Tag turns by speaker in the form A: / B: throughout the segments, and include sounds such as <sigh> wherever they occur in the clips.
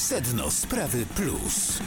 A: Sedno Sprawy Plus.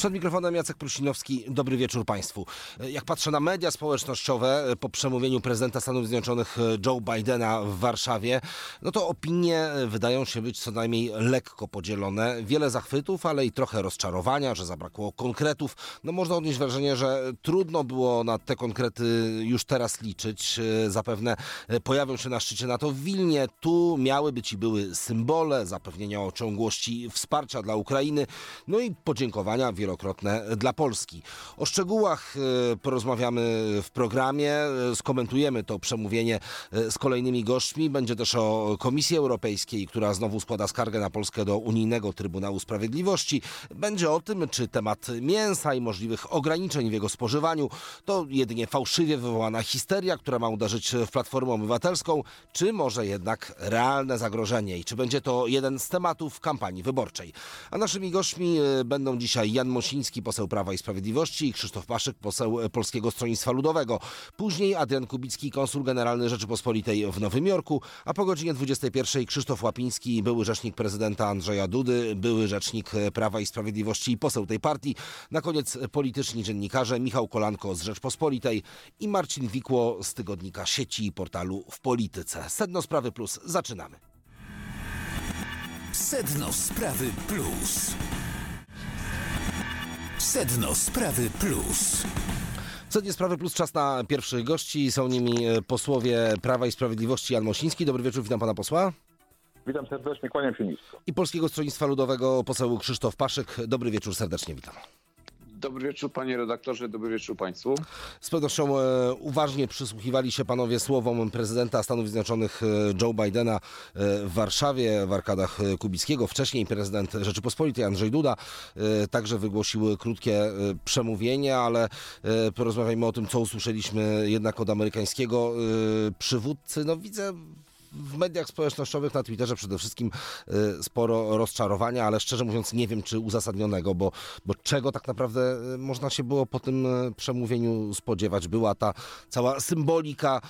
B: Przed mikrofonem Jacek Prusinowski. Dobry wieczór Państwu. Jak patrzę na media społecznościowe po przemówieniu prezydenta Stanów Zjednoczonych Joe Bidena w Warszawie, no to opinie wydają się być co najmniej lekko podzielone. Wiele zachwytów, ale i trochę rozczarowania, że zabrakło konkretów. No można odnieść wrażenie, że trudno było na te konkrety już teraz liczyć. Zapewne pojawią się na szczycie NATO w Wilnie. Tu miały być i były symbole, zapewnienia o ciągłości wsparcia dla Ukrainy, no i podziękowania wielokrotne dla Polski. O szczegółach e, porozmawiamy w programie, e, skomentujemy to przemówienie e, z kolejnymi gośćmi. Będzie też o Komisji Europejskiej, która znowu składa skargę na Polskę do Unijnego Trybunału Sprawiedliwości. Będzie o tym, czy temat mięsa i możliwych ograniczeń w jego spożywaniu to jedynie fałszywie wywołana histeria, która ma uderzyć w Platformę Obywatelską, czy może jednak realne zagrożenie i czy będzie to jeden z tematów kampanii wyborczej. A naszymi gośćmi będą dzisiaj Jan Mosiński, poseł Prawa i Sprawiedliwości i Krzysztof Paszyk, poseł Polskiego Stronnictwa Ludowego. Później Adrian Kubicki, konsul generalny Rzeczypospolitej w Nowym Jorku, a po godzinie 21 Krzysztof Łapiński, były rzecznik prezydenta Andrzeja Dudy, były rzecznik Prawa i Sprawiedliwości i poseł tej partii. Na koniec polityczni dziennikarze Michał Kolanko z Rzeczpospolitej i Marcin Wikło z tygodnika sieci i portalu w Polityce. Sedno Sprawy Plus. Zaczynamy.
A: Sedno Sprawy Plus. Sedno Sprawy Plus.
B: Sednie Sprawy Plus czas na pierwszych gości. Są nimi posłowie Prawa i Sprawiedliwości Jan Mosiński. Dobry wieczór, witam pana posła.
C: Witam serdecznie, kłaniam się nisko.
B: I Polskiego Stronnictwa Ludowego poseł Krzysztof Paszyk. Dobry wieczór, serdecznie witam.
D: Dobry wieczór panie redaktorze, dobry wieczór państwu.
B: Z pewnością e, uważnie przysłuchiwali się panowie słowom prezydenta Stanów Zjednoczonych e, Joe Bidena e, w Warszawie, w arkadach Kubickiego. Wcześniej prezydent Rzeczypospolitej Andrzej Duda także wygłosił krótkie przemówienie, ale porozmawiajmy o tym, co usłyszeliśmy jednak od amerykańskiego przywódcy. No widzę w mediach społecznościowych, na Twitterze przede wszystkim y, sporo rozczarowania, ale szczerze mówiąc nie wiem, czy uzasadnionego, bo, bo czego tak naprawdę y, można się było po tym y, przemówieniu spodziewać. Była ta cała symbolika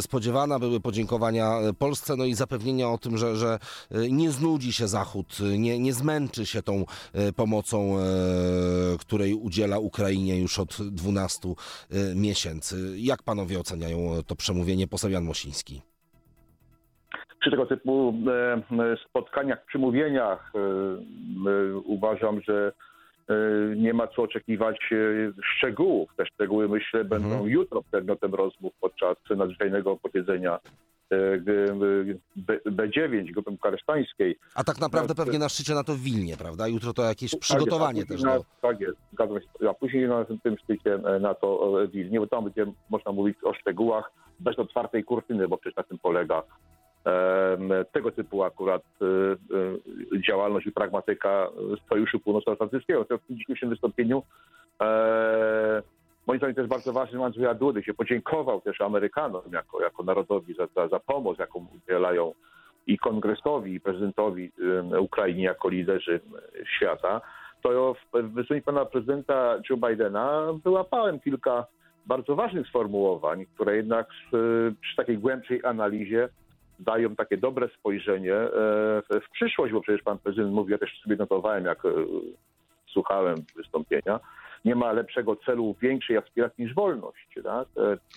B: spodziewana, były podziękowania Polsce, no i zapewnienia o tym, że, że nie znudzi się Zachód, nie, nie zmęczy się tą pomocą, której udziela Ukrainie już od 12 miesięcy. Jak panowie oceniają to przemówienie? Poseł Jan Mosiński
C: przy tego typu spotkaniach, przymówieniach uważam, że nie ma co oczekiwać szczegółów. Te szczegóły, myślę, będą mhm. jutro przedmiotem rozmów podczas nadzwyczajnego posiedzenia B9 grupy bukaresztańskiej.
B: A tak naprawdę
C: no,
B: pewnie na szczycie na to w Wilnie, prawda? Jutro to jakieś przygotowanie
C: tak
B: też.
C: Na,
B: do...
C: Tak jest, zgadzam się. A później na tym szczycie na to w Wilnie, bo tam będzie można mówić o szczegółach bez otwartej kurtyny, bo przecież na tym polega tego typu akurat działalność i pragmatyka Sojuszu Północnoatlantyckiego. W tym dzisiejszym wystąpieniu moim zdaniem też bardzo ważny Andrzeja Dudy się podziękował też Amerykanom jako, jako narodowi za, za, za pomoc, jaką udzielają i kongresowi, i prezydentowi Ukrainie jako liderzy świata. To w wystąpieniu pana prezydenta Joe Bidena wyłapałem kilka bardzo ważnych sformułowań, które jednak przy takiej głębszej analizie dają takie dobre spojrzenie w przyszłość, bo przecież pan prezydent mówi, ja też sobie notowałem, jak słuchałem wystąpienia, nie ma lepszego celu większej aspiracji niż wolność. Tak?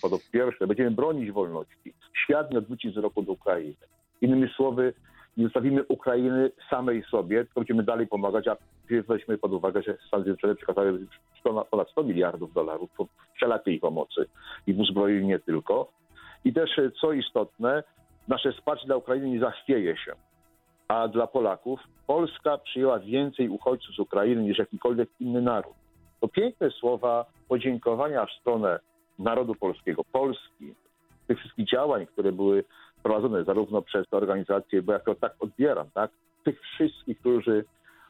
C: Po to pierwsze, będziemy bronić wolności. Świat nie odwróci wzroku do Ukrainy. Innymi słowy, nie zostawimy Ukrainy samej sobie, tylko będziemy dalej pomagać, a weźmy pod uwagę, że Stany Zjednoczone przekazały ponad 100 miliardów dolarów wszelakiej pomocy i w uzbrojeniu nie tylko. I też, co istotne, nasze wsparcie dla Ukrainy nie zachwieje się. A dla Polaków Polska przyjęła więcej uchodźców z Ukrainy niż jakikolwiek inny naród. To piękne słowa podziękowania w stronę narodu polskiego, Polski, tych wszystkich działań, które były prowadzone zarówno przez te organizacje, bo ja to tak odbieram, tak? Tych wszystkich, którzy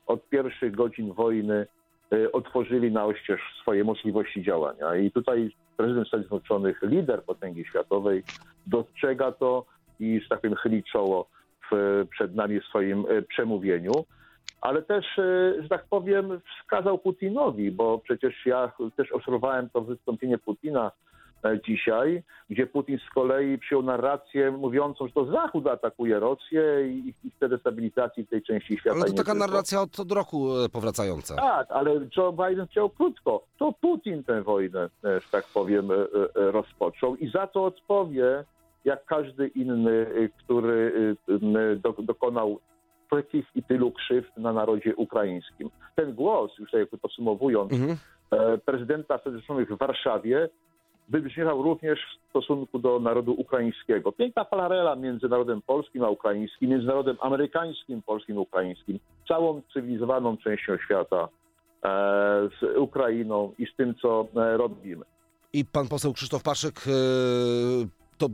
C: od pierwszych godzin wojny y, otworzyli na oścież swoje możliwości działania. I tutaj prezydent Stanów Zjednoczonych, lider potęgi światowej, dostrzega to i, że tak powiem, chyli czoło w, przed nami w swoim przemówieniu, ale też, że tak powiem, wskazał Putinowi, bo przecież ja też obserwowałem to wystąpienie Putina e, dzisiaj, gdzie Putin z kolei przyjął narrację mówiącą, że to Zachód atakuje Rosję i, i chce destabilizacji w tej części świata.
B: Ale to taka
C: tylko.
B: narracja od, od roku e, powracająca.
C: Tak, ale Joe Biden chciał krótko. To Putin tę wojnę, e, że tak powiem, e, e, rozpoczął i za to odpowie, jak każdy inny, e, który do, dokonał takich i tylu krzywd na narodzie ukraińskim. Ten głos, już tak jakby podsumowując,
B: Mhm.
C: e, prezydenta Stanów Zjednoczonych w Warszawie wybrzmiewał również w stosunku do narodu ukraińskiego. Piękna paralela między narodem polskim a ukraińskim, między narodem amerykańskim, polskim ukraińskim, całą cywilizowaną częścią świata, e, z Ukrainą i z tym, co e, robimy.
B: I pan poseł Krzysztof Paszyk, to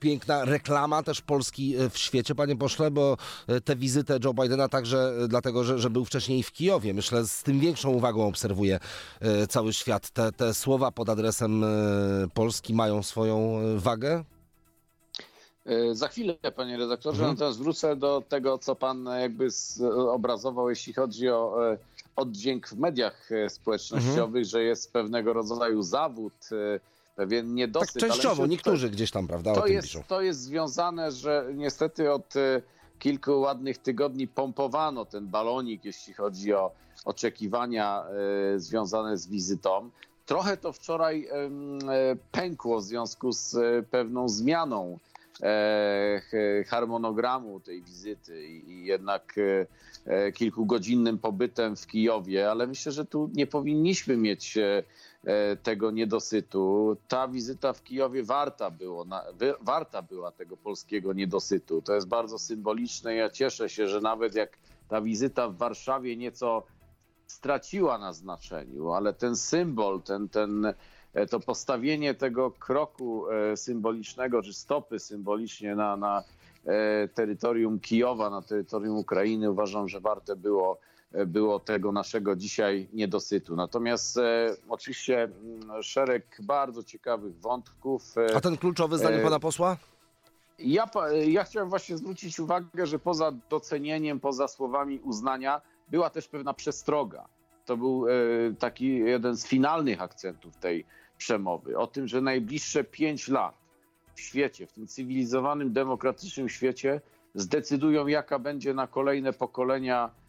B: piękna reklama też Polski e, w świecie, panie pośle, bo e, tę wizytę Joe Bidena także e, dlatego, że, że był wcześniej w Kijowie. Myślę, z tym większą uwagą obserwuje cały świat. Te, te słowa pod adresem Polski mają swoją wagę?
D: Za chwilę, panie redaktorze,
B: Mhm.
D: natomiast wrócę do tego, co pan jakby obrazował, jeśli chodzi o oddźwięk w mediach e, społecznościowych, że jest pewnego rodzaju zawód, pewien
B: Tak
D: niedosyt. ale
B: częściowo,
D: że
B: niektórzy gdzieś tam, prawda,
D: to jest,
B: piszą.
D: to jest związane, że niestety od e, kilku ładnych tygodni pompowano ten balonik, jeśli chodzi o oczekiwania e, związane z wizytą. Trochę to wczoraj e, pękło w związku z e, pewną zmianą e, harmonogramu tej wizyty i, jednak kilkugodzinnym pobytem w Kijowie, ale myślę, że tu nie powinniśmy mieć tego niedosytu. Ta wizyta w Kijowie warta, było, na, warta była tego polskiego niedosytu. To jest bardzo symboliczne. Ja cieszę się, że nawet jak ta wizyta w Warszawie nieco straciła na znaczeniu, ale ten symbol, ten, ten, e, to postawienie tego kroku e, symbolicznego, czy stopy symbolicznie na, na e, terytorium Kijowa, na terytorium Ukrainy, uważam, że warte było, e, było tego naszego dzisiaj niedosytu. Natomiast e, oczywiście mm, szereg bardzo ciekawych wątków. e,
B: A ten kluczowy,
D: e,
B: pana posła?
D: ja, ja chciałem właśnie zwrócić uwagę, że poza docenieniem, poza słowami uznania, była też pewna przestroga. To był e, taki jeden z finalnych akcentów tej przemowy. O tym, że najbliższe pięć lat w świecie, w tym cywilizowanym, demokratycznym świecie, zdecydują, jaka będzie na kolejne pokolenia e,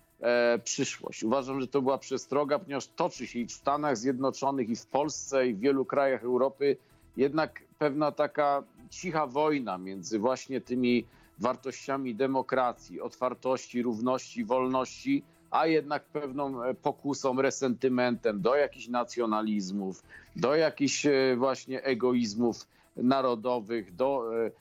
D: przyszłość. Uważam, że to była przestroga, ponieważ toczy się i w Stanach Zjednoczonych, i w Polsce, i w wielu krajach Europy jednak pewna taka cicha wojna między właśnie tymi wartościami demokracji, otwartości, równości, wolności, a jednak pewną e, pokusą, resentymentem do jakichś nacjonalizmów, do jakichś e, właśnie egoizmów narodowych, do e,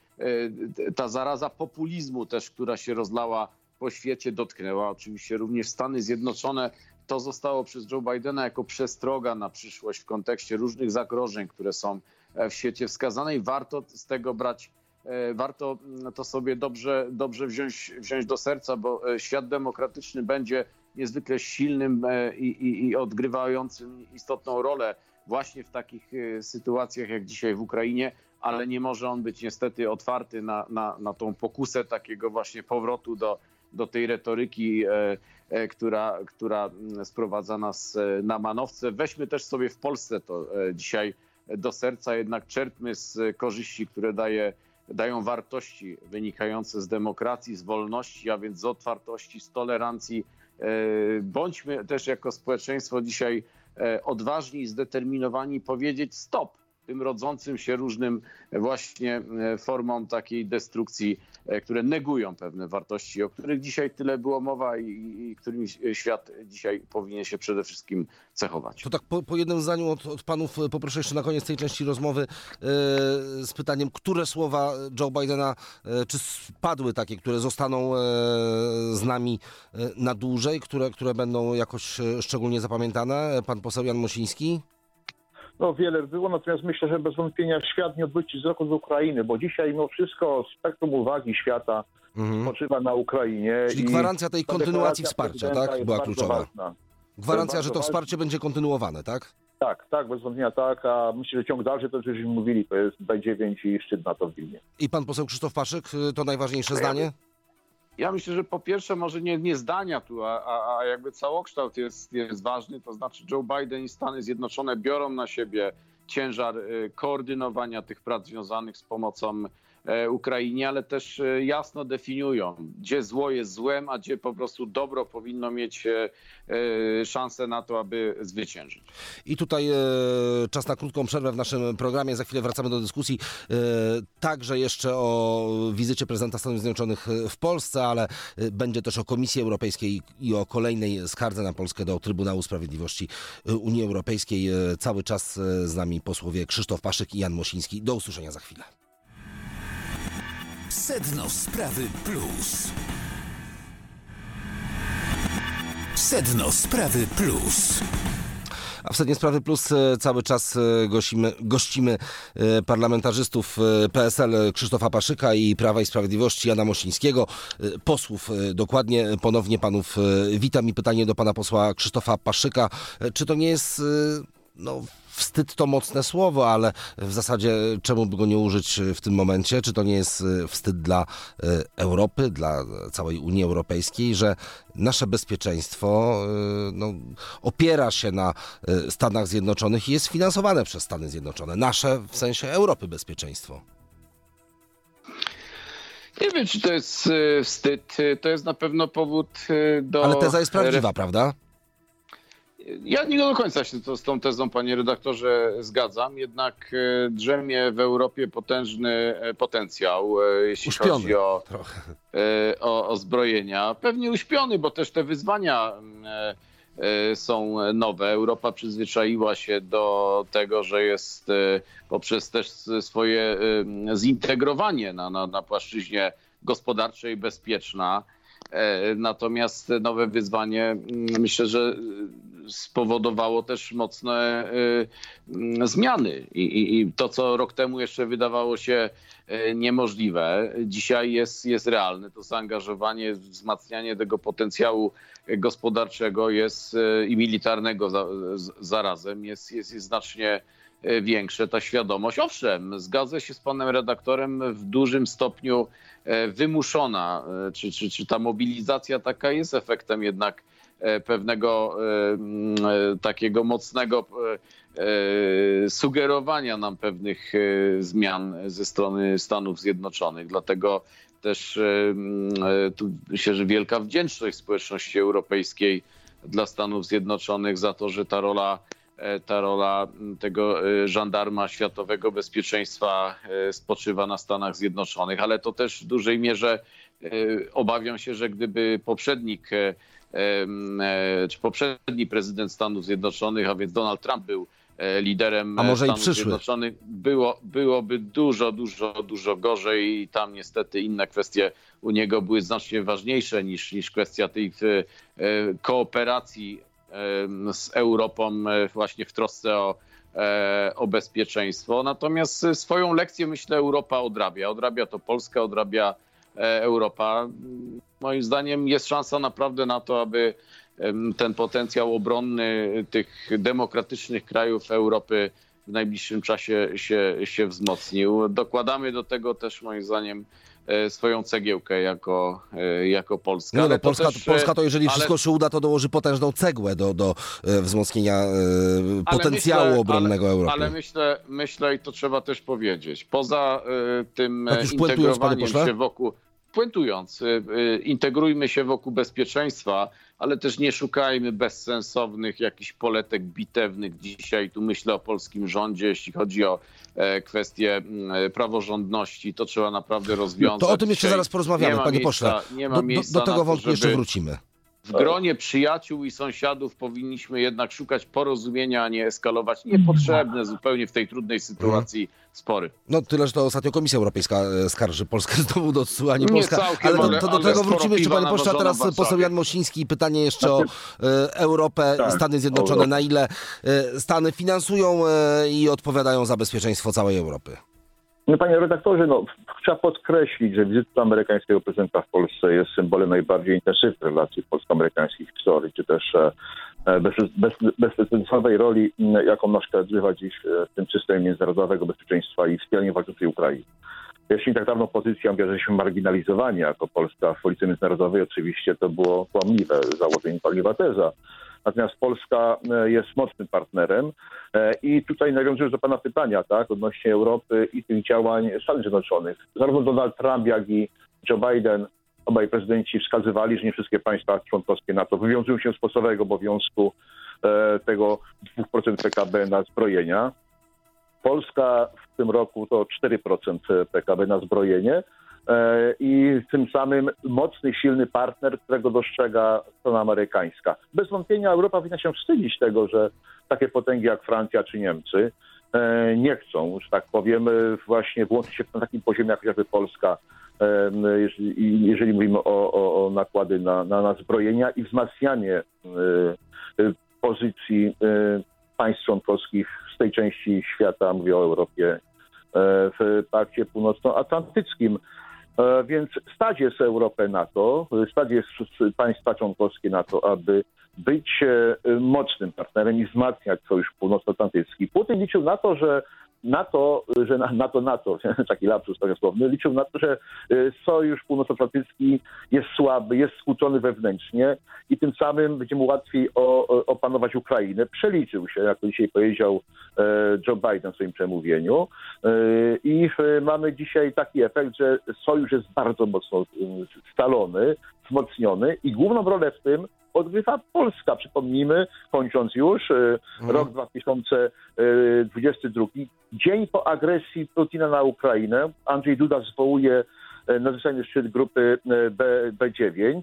D: e, ta zaraza populizmu też, która się rozlała po świecie, dotknęła oczywiście również Stany Zjednoczone. To zostało przez Joe Bidena jako przestroga na przyszłość w kontekście różnych zagrożeń, które są e, w świecie wskazane i warto z tego brać, e, warto to sobie dobrze, dobrze wziąć, wziąć do serca, bo e, świat demokratyczny będzie niezwykle silnym i, i, i odgrywającym istotną rolę właśnie w takich sytuacjach jak dzisiaj w Ukrainie, ale nie może on być niestety otwarty na, na, na tą pokusę takiego właśnie powrotu do, do tej retoryki, e, e, która, która mm, sprowadza nas e, na manowce. Weźmy też sobie w Polsce to dzisiaj do serca, jednak czerpmy z korzyści, które daje, dają wartości wynikające z demokracji, z wolności, a więc z otwartości, z tolerancji. Bądźmy też jako społeczeństwo dzisiaj odważni zdeterminowani powiedzieć stop tym rodzącym się różnym właśnie e, formom takiej destrukcji, e, które negują pewne wartości, o których dzisiaj tyle było mowa i, i którymi świat dzisiaj powinien się przede wszystkim cechować.
B: To tak po, po jednym zdaniu od, od panów e, poproszę jeszcze na koniec tej części rozmowy e, z pytaniem, które słowa Joe Bidena, e, czy padły takie, które zostaną e, z nami e, na dłużej, które, które będą jakoś e, szczególnie zapamiętane? Pan poseł Jan Mosiński?
C: No wiele było, natomiast myślę, że bez wątpienia świat nie odwróci wzroku z Ukrainy, bo dzisiaj mimo wszystko spektrum uwagi świata
B: Mhm.
C: spoczywa na Ukrainie.
B: Czyli
C: i
B: gwarancja tej kontynuacji wsparcia, tak? Była kluczowa.
C: ważna.
B: Gwarancja, że to wsparcie będzie kontynuowane, tak?
C: Tak, tak, bez wątpienia tak, a myślę, że ciąg dalszy, to już żeśmy mówili, to jest B9 i szczyt NATO w Wilnie.
B: I pan poseł Krzysztof Paszyk, e, to najważniejsze zdanie?
D: Ja myślę, że po pierwsze może nie, nie zdania tu, a, a, jakby całokształt jest, jest ważny, to znaczy Joe Biden i Stany Zjednoczone biorą na siebie ciężar e, koordynowania tych prac związanych z pomocą Ukrainie, ale też e, jasno definiują, gdzie zło jest złem, a gdzie po prostu dobro powinno mieć e, e, szansę na to, aby zwyciężyć.
B: I tutaj e, czas na krótką przerwę w naszym programie. Za chwilę wracamy do dyskusji. E, także jeszcze o wizycie prezydenta Stanów Zjednoczonych w Polsce, ale e, będzie też o Komisji Europejskiej i o kolejnej skardze na Polskę do Trybunału Sprawiedliwości e, Unii Europejskiej. E, cały czas e, z nami posłowie Krzysztof Paszyk i Jan Mosiński. Do usłyszenia za chwilę.
A: Sedno Sprawy Plus. Sedno Sprawy Plus.
B: A w Sednie Sprawy Plus e, cały czas e, gościmy, gościmy e, parlamentarzystów PSL Krzysztofa Paszyka i Prawa i Sprawiedliwości Jana Mosińskiego. Posłów dokładnie, ponownie panów witam i pytanie do pana posła Krzysztofa Paszyka. Czy to nie jest, no wstyd to mocne słowo, ale w zasadzie czemu by go nie użyć w tym momencie? Czy to nie jest e, wstyd dla e, Europy, dla całej Unii Europejskiej, że nasze bezpieczeństwo no, opiera się na Stanach Zjednoczonych i jest finansowane przez Stany Zjednoczone. Nasze w sensie Europy bezpieczeństwo.
D: Nie wiem, czy to jest wstyd. To jest na pewno powód do.
B: Ale teza jest prawdziwa, prawda?
D: Ja nie do końca się to, z tą tezą, panie redaktorze, zgadzam. Jednak e, drzemie w Europie potężny e, potencjał, e, jeśli
B: Uśpiony
D: chodzi o, o, o zbrojenia. Pewnie uśpiony, bo też te wyzwania mm, są nowe. Europa przyzwyczaiła się do tego, że jest poprzez też swoje zintegrowanie na, na, na płaszczyźnie gospodarczej bezpieczna. E, Natomiast nowe wyzwanie mm, myślę, że e, spowodowało też mocne e, mm, zmiany. I, to, co rok temu jeszcze wydawało się e, niemożliwe, dzisiaj jest, jest realne. To zaangażowanie, wzmacnianie tego potencjału gospodarczego jest i militarnego zarazem jest, jest, jest znacznie większe, ta świadomość. Owszem, zgadzę się z panem redaktorem w dużym stopniu e, wymuszona, e, czy, czy, czy ta mobilizacja taka jest efektem jednak pewnego takiego mocnego sugerowania nam pewnych zmian ze strony Stanów Zjednoczonych. Dlatego też tu myślę, że wielka wdzięczność społeczności europejskiej dla Stanów Zjednoczonych za to, że ta rola ta rola tego e, żandarma światowego bezpieczeństwa e, spoczywa na Stanach Zjednoczonych, ale to też w dużej mierze e, obawiam się, że gdyby poprzednik, e, e, czy poprzedni prezydent Stanów Zjednoczonych, a więc Donald Trump był e, liderem
B: A może i
D: Stanów
B: przyszły.
D: Zjednoczonych, było, byłoby dużo, dużo, dużo gorzej i tam niestety inne kwestie u niego były znacznie ważniejsze niż, niż kwestia tej e, kooperacji z Europą właśnie w trosce o, e, o bezpieczeństwo. Natomiast e, swoją lekcję myślę Europa odrabia. Odrabia to Polska, odrabia e, Europa. Moim zdaniem jest szansa naprawdę na to, aby ten potencjał obronny tych demokratycznych krajów Europy w najbliższym czasie się, się wzmocnił. Dokładamy do tego też moim zdaniem swoją cegiełkę jako, e, jako Polska.
B: No,
D: to
B: Polska,
D: też, e,
B: Polska to jeżeli
D: ale-
B: wszystko się uda, to dołoży potężną cegłę do, do e, wzmocnienia e, potencjału
D: myślę-
B: obronnego
D: ale,
B: Europy.
D: Ale myślę, myślę, i to trzeba też powiedzieć, poza tym
B: Tak
D: e, integrowaniem się wokół, puentując, y, y, integrujmy się wokół bezpieczeństwa, ale też nie szukajmy bezsensownych jakichś poletek bitewnych dzisiaj. Tu myślę o polskim rządzie, jeśli chodzi o e, kwestie mm, praworządności, to trzeba naprawdę rozwiązać.
B: To o tym jeszcze
D: Dzisiaj
B: zaraz porozmawiamy,
D: nie ma
B: panie
D: miejsca-
B: pośle.
D: Nie ma
B: Do, do, do tego wątku jeszcze wrócimy.
D: W gronie przyjaciół i sąsiadów powinniśmy jednak szukać porozumienia, a nie eskalować niepotrzebne zupełnie w tej trudnej sytuacji spory.
B: No tyle, że to ostatnio Komisja Europejska e, skarży Polskę <laughs> znowu do odsyłu, a nie
D: Nie
B: Polska.
D: całkiem,
B: ale to,
D: ale-
B: to do
D: ale
B: tego wrócimy jeszcze, panie pośle. Teraz poseł Jan Mosiński. Pytanie jeszcze o e, Europę i
C: Tak,
B: Stany Zjednoczone.
C: Europę.
B: Na ile e, Stany finansują e, i odpowiadają za bezpieczeństwo całej Europy?
C: No, panie redaktorze, no, trzeba podkreślić, że wizyta amerykańskiego prezydenta w Polsce jest symbolem najbardziej intensywnych relacji polsko-amerykańskich historii, czy też e, bez, bez, bezprecedensowej roli, jaką nasz kraj odgrywa dziś e, w tym systemie międzynarodowego bezpieczeństwa i wspieraniu walczącej Ukrainy. Jeśli tak dawno pozycję jesteśmy marginalizowani jako Polska w polityce międzynarodowej, oczywiście to było kłamliwe założenie, kłamliwa teza. Natomiast Polska e, jest mocnym partnerem. E, I tutaj nawiązując do Pana pytania, tak, odnośnie Europy i tych działań Stanów Zjednoczonych. Zarówno Donald Trump, jak i Joe Biden, obaj prezydenci wskazywali, że nie wszystkie państwa członkowskie NATO wywiązują się z podstawowego obowiązku e, tego 2% PKB na zbrojenia. Polska w tym roku to 4% PKB na zbrojenie. E, i tym samym mocny, silny partner, którego dostrzega strona amerykańska. Bez wątpienia Europa powinna się wstydzić tego, że takie potęgi jak Francja czy Niemcy e, nie chcą, że tak powiem, właśnie włączyć się na takim poziomie jak chociażby Polska, e, jeżeli, jeżeli mówimy o, o, o nakłady na, na, na zbrojenia i wzmacnianie pozycji państw członkowskich z tej części świata, mówię o Europie, w Pakcie Północnoatlantyckim. E, więc stać jest Europę na to, stać jest państwa członkowskie na to, aby być e, mocnym partnerem i wzmacniać Sojusz Północnoatlantycki. Putin liczył na to, że NATO, że NATO, NATO, <laughs> taki lapsus tak słowny, liczył na to, że y, Sojusz Północnoatlantycki jest słaby, jest skłócony wewnętrznie i tym samym będzie mu łatwiej opanować Ukrainę. Przeliczył się, jak to dzisiaj powiedział e, Joe Biden w swoim przemówieniu e, i mamy dzisiaj taki efekt, że sojusz jest bardzo mocno y, scalony, wzmocniony i główną rolę w tym odgrywa Polska. Przypomnijmy, kończąc już, e, mhm. rok 2022, dzień po agresji Putina na Ukrainę, Andrzej Duda zwołuje e, nadzwyczajny szczyt grupy B, B9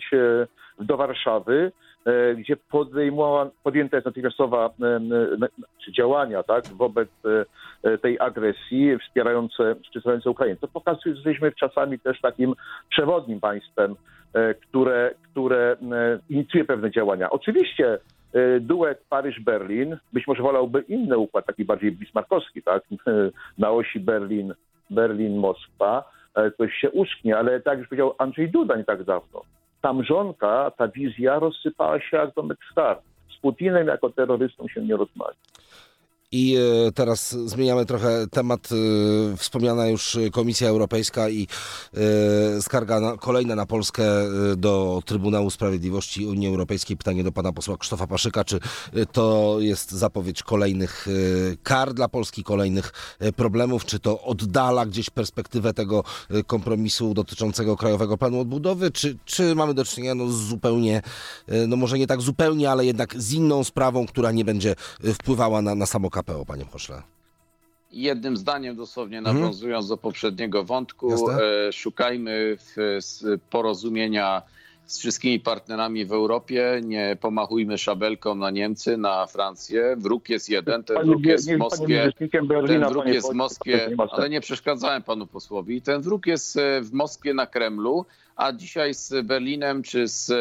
C: do Warszawy, gdzie podjęta jest natychmiastowa czy działania tak, wobec tej agresji wspierające, wspierające Ukrainę. To pokazuje, że jesteśmy czasami też takim przewodnim państwem E, które, które e, inicjuje pewne działania. Oczywiście e, duet Paryż-Berlin, być może wolałby inny układ, taki bardziej bismarckowski, tak? <laughs> Na osi Berlin, Berlin-Moskwa, coś się uszknie, ale tak już powiedział Andrzej Duda nie tak dawno. Ta mrzonka, ta wizja rozsypała się jak domek star. Z Putinem jako terrorystą się nie rozmawia.
B: I e, teraz zmieniamy trochę temat. E, wspomniana już Komisja Europejska i e, skarga na, kolejna na Polskę do Trybunału Sprawiedliwości Unii Europejskiej. Pytanie do pana posła Krzysztofa Paszyka, czy to jest zapowiedź kolejnych kar dla Polski, kolejnych problemów, czy to oddala gdzieś perspektywę tego kompromisu dotyczącego Krajowego Planu Odbudowy, czy, czy mamy do czynienia no, z zupełnie, no może nie tak zupełnie, ale jednak z inną sprawą, która nie będzie wpływała na, na samo KPO, panie pośle?
D: Jednym zdaniem, dosłownie mhm. nawiązując do poprzedniego wątku, e, szukajmy w, porozumienia z wszystkimi partnerami w Europie. Nie pomachujmy szabelką na Niemcy, na Francję. Wróg jest jeden, ten wróg jest w Moskwie. Ten wróg jest w Moskwie, ale nie przeszkadzałem panu posłowi. Ten wróg jest e, w Moskwie na Kremlu, a dzisiaj z Berlinem czy z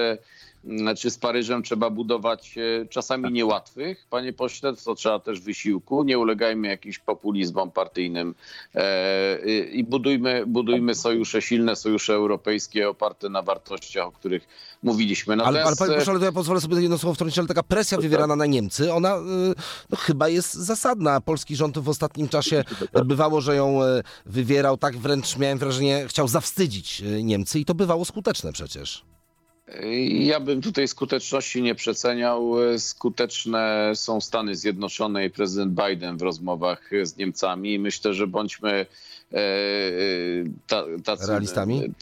D: czy z Paryżem trzeba budować e, czasami niełatwych, panie pośle, to trzeba też wysiłku, nie ulegajmy jakimś populizmom partyjnym e, i budujmy, budujmy sojusze, silne sojusze europejskie oparte na wartościach, o których mówiliśmy.
B: Natomiast... Ale, ale panie pośle, ale ja pozwolę sobie jedno słowo wtrącić, ale taka presja wywierana na Niemcy, ona e, no, chyba jest zasadna. Polski rząd w ostatnim czasie bywało, że ją wywierał, tak wręcz miałem wrażenie, chciał zawstydzić Niemcy i to bywało skuteczne przecież.
D: Ja bym tutaj skuteczności nie przeceniał. Skuteczne są Stany Zjednoczone i prezydent Biden w rozmowach z Niemcami. Myślę, że bądźmy e, tacy
B: realistami.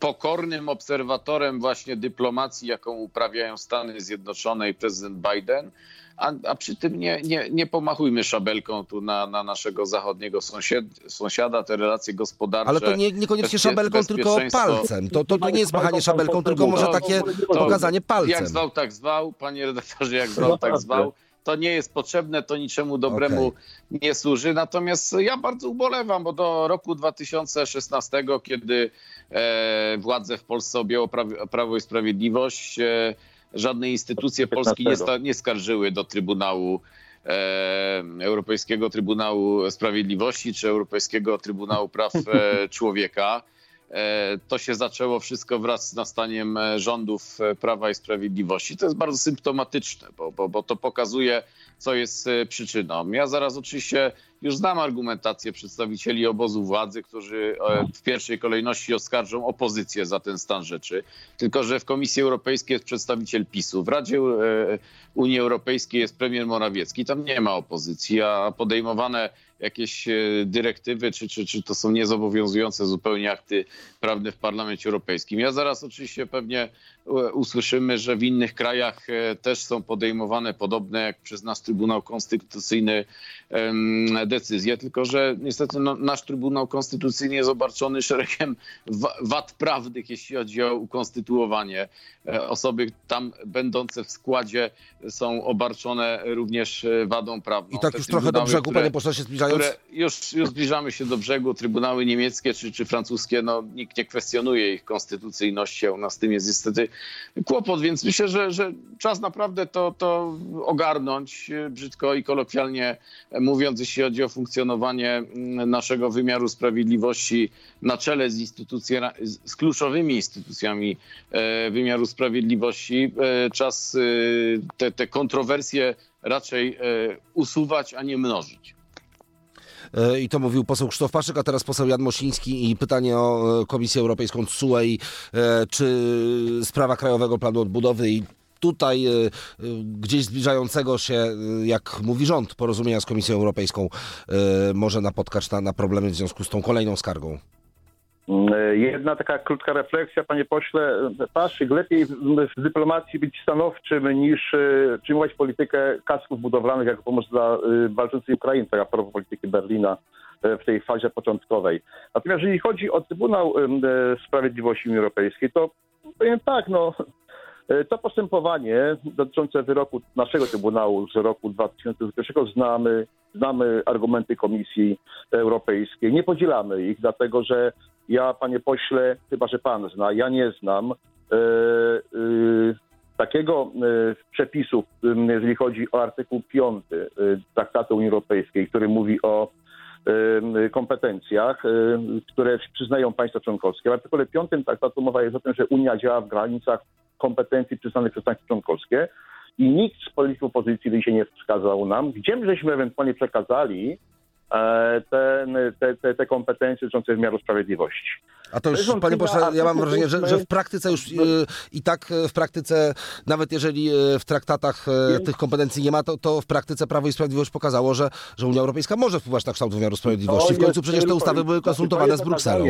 D: pokornym obserwatorem właśnie dyplomacji, jaką uprawiają Stany Zjednoczone i prezydent Biden a, a przy tym nie, nie, nie pomachujmy szabelką tu na, na naszego zachodniego sąsiad, sąsiada, te relacje gospodarcze.
B: Ale to nie, niekoniecznie szabelką, tylko palcem. To, to, to nie jest machanie szabelką, tylko może takie pokazanie palcem.
D: Jak zwał, tak zwał, panie redaktorze, jak zwał, tak zwał to nie jest potrzebne, to niczemu dobremu okay. nie służy. Natomiast ja bardzo ubolewam, bo do roku 2016, kiedy e, władzę w Polsce objęło Prawo, Prawo i Sprawiedliwość, e, żadne instytucje polskie nie, nie skarżyły do Trybunału e, Europejskiego Trybunału Sprawiedliwości czy Europejskiego Trybunału Praw e, <laughs> Człowieka. e, to się zaczęło wszystko wraz z nastaniem rządów Prawa i Sprawiedliwości. To jest bardzo symptomatyczne, bo, bo, bo to pokazuje, co jest przyczyną. Ja zaraz oczywiście już znam argumentację przedstawicieli obozu władzy, którzy w pierwszej kolejności oskarżą opozycję za ten stan rzeczy. Tylko, że w Komisji Europejskiej jest przedstawiciel PiSu, w Radzie Unii Europejskiej jest premier Morawiecki, tam nie ma opozycji, a podejmowane jakieś e, dyrektywy, czy, czy, czy to są niezobowiązujące zupełnie akty prawne w Parlamencie Europejskim. Ja zaraz oczywiście pewnie e, usłyszymy, że w innych krajach e, też są podejmowane podobne jak przez nasz Trybunał Konstytucyjny decyzje, tylko że niestety no, nasz Trybunał Konstytucyjny jest obarczony szeregiem wad prawnych, jeśli chodzi o ukonstytuowanie. Osoby tam będące w składzie są obarczone również wadą prawną.
B: I tak już trochę do brzegu, które, panie pośle, się zbliżają
D: które już, już zbliżamy się do brzegu. Trybunały niemieckie czy, czy francuskie, no, nikt nie kwestionuje ich konstytucyjności, a u nas tym jest niestety kłopot, więc myślę, że, że czas naprawdę to, to ogarnąć, brzydko i kolokwialnie mówiąc, jeśli chodzi o funkcjonowanie mm, naszego wymiaru sprawiedliwości na czele z, z kluczowymi instytucjami e, wymiaru sprawiedliwości. E, czas e, te, te kontrowersje raczej usuwać, a nie mnożyć.
B: E, I to mówił poseł Krzysztof Paszyk, a teraz poseł Jan Mosiński i pytanie o e, Komisję Europejską TSUE i e, czy sprawa Krajowego Planu Odbudowy i tutaj gdzieś zbliżającego się, jak mówi rząd, porozumienia z Komisją Europejską może napotkać na, na problemy w związku z tą kolejną skargą?
C: Mm, jedna taka krótka refleksja, panie pośle. Paszyk, lepiej w dyplomacji być stanowczym niż e, przyjmować politykę kasków budowlanych jako pomoc dla e, walczącej Ukrainy, taka propos polityki Berlina e, w tej fazie początkowej. Natomiast jeżeli chodzi o Trybunał Sprawiedliwości Unii Europejskiej, to powiem tak, no E, to postępowanie dotyczące wyroku naszego Trybunału z roku 2001 znamy, znamy argumenty Komisji Europejskiej. Nie podzielamy ich, dlatego że ja, panie pośle, chyba że pan zna, ja nie znam e, e, takiego e, przepisu, jeżeli chodzi o artykuł 5 e, Traktatu Unii Europejskiej, który mówi o kompetencjach, które przyznają państwa członkowskie. W artykule 5 traktatu mowa jest o tym, że Unia działa w granicach kompetencji przyznanych przez państwa członkowskie i nikt z polityków opozycji się nie wskazał nam, gdzie żeśmy ewentualnie przekazali e, te, te, te, te kompetencje dotyczące wymiaru sprawiedliwości.
B: A to już, panie pośle, ja mam wrażenie, że, że w praktyce już e, i tak e, w praktyce, nawet jeżeli w traktatach tych kompetencji nie ma, to, to w praktyce Prawo i Sprawiedliwość pokazało, że, że Unia Europejska może wpływać na kształt wymiaru sprawiedliwości. W końcu przecież te ustawy były konsultowane z Brukselą.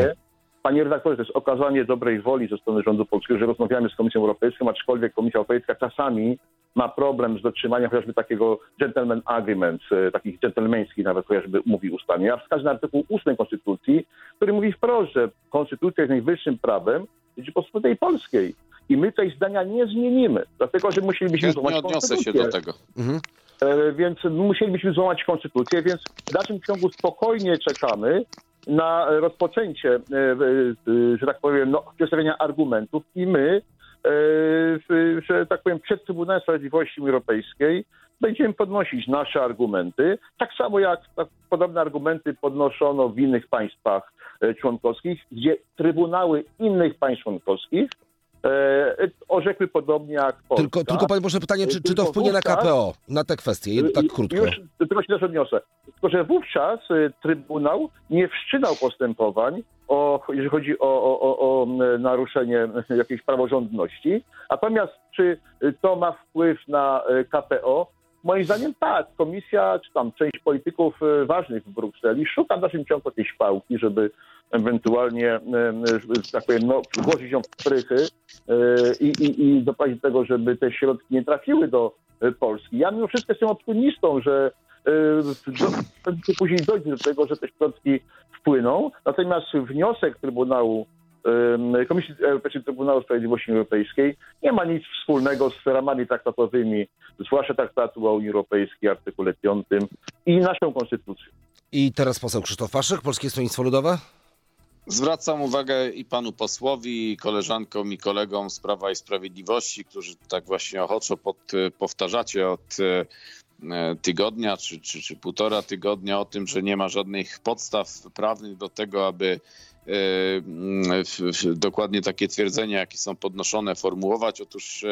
C: Panie redaktorze, to jest okazanie dobrej woli ze strony rządu polskiego, że rozmawiamy z Komisją Europejską, aczkolwiek Komisja Europejska czasami ma problem z dotrzymaniem chociażby takiego gentleman agreement, e, takich dżentelmeńskich nawet chociażby mówi ustanie. Ja wskażę na artykuł 8 Konstytucji, który mówi wprost, że Konstytucja jest najwyższym prawem Rzeczypospolitej Polskiej. I my tej zdania nie zmienimy, dlatego że musielibyśmy
D: złamać Nie odniosę się do tego. Mhm.
C: E, więc musielibyśmy złamać konstytucję, więc w dalszym ciągu spokojnie czekamy na rozpoczęcie, e, e, że tak powiem, no, przedstawienia argumentów i my, e, że tak powiem, przed Trybunałem Sprawiedliwości Europejskiej będziemy podnosić nasze argumenty, tak samo jak podobne argumenty podnoszono w innych państwach członkowskich, gdzie trybunały innych państw członkowskich E, orzekły podobnie jak Polska.
B: Tylko, tylko panie proszę pytanie, czy, czy to wpłynie na KPO, na te kwestie, tak krótko?
C: Już, tylko się też odniosę. Tylko, że wówczas e, Trybunał nie wszczynał postępowań, o, jeżeli chodzi o, o, o, naruszenie jakiejś praworządności. Natomiast czy to ma wpływ na e, KPO? Moim zdaniem tak. Komisja, czy tam część polityków ważnych w Brukseli szuka w naszym ciągu jakiejś pałki, żeby ewentualnie, tak powiem, no, włożyć ją w prychy i, i, i doprowadzić do tego, żeby te środki nie trafiły do Polski. Ja mimo wszystko jestem optymistą, że e, później dojdzie do tego, że te środki wpłyną. Natomiast wniosek Trybunału Komisji Europejskiej Trybunału Sprawiedliwości Europejskiej nie ma nic wspólnego z ramami traktatowymi, zwłaszcza traktatu o Unii Europejskiej, artykule 5 i naszą konstytucją.
B: I teraz poseł Krzysztof Faszek, Polskie Stronnictwo Ludowe.
D: Zwracam uwagę i panu posłowi, i koleżankom, i kolegom z Prawa i Sprawiedliwości, którzy tak właśnie ochoczo pod, powtarzacie od e, tygodnia czy, czy, czy półtora tygodnia o tym, że nie ma żadnych podstaw prawnych do tego, aby dokładnie takie twierdzenia, jakie są podnoszone, formułować. Otóż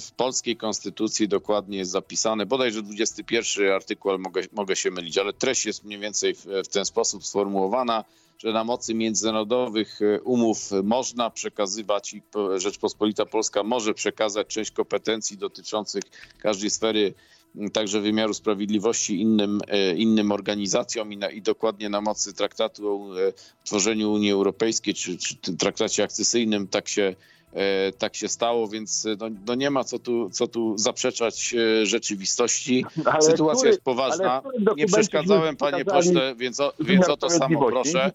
D: w polskiej konstytucji dokładnie jest zapisane, bodajże 21 artykuł, ale mogę, mogę się mylić, ale treść jest mniej więcej w, w ten sposób sformułowana, że na mocy międzynarodowych umów można przekazywać i Rzeczpospolita Polska może przekazać część kompetencji dotyczących każdej sfery także wymiaru sprawiedliwości innym, e, innym organizacjom i, na, i dokładnie na mocy traktatu o e, tworzeniu Unii Europejskiej czy, czy traktacie akcesyjnym tak się tak się stało, więc e, no, no, nie ma co tu, co tu zaprzeczać e, rzeczywistości. <laughs> Ale Sytuacja który, jest poważna. Nie przeszkadzałem, panie pośle, więc o, więc o to samo proszę.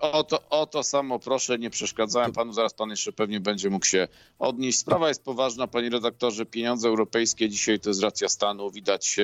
D: O to, o to samo proszę, nie przeszkadzałem panu, zaraz pan jeszcze pewnie będzie mógł się odnieść. Sprawa jest poważna, panie redaktorze. Pieniądze europejskie dzisiaj to jest racja stanu. Widać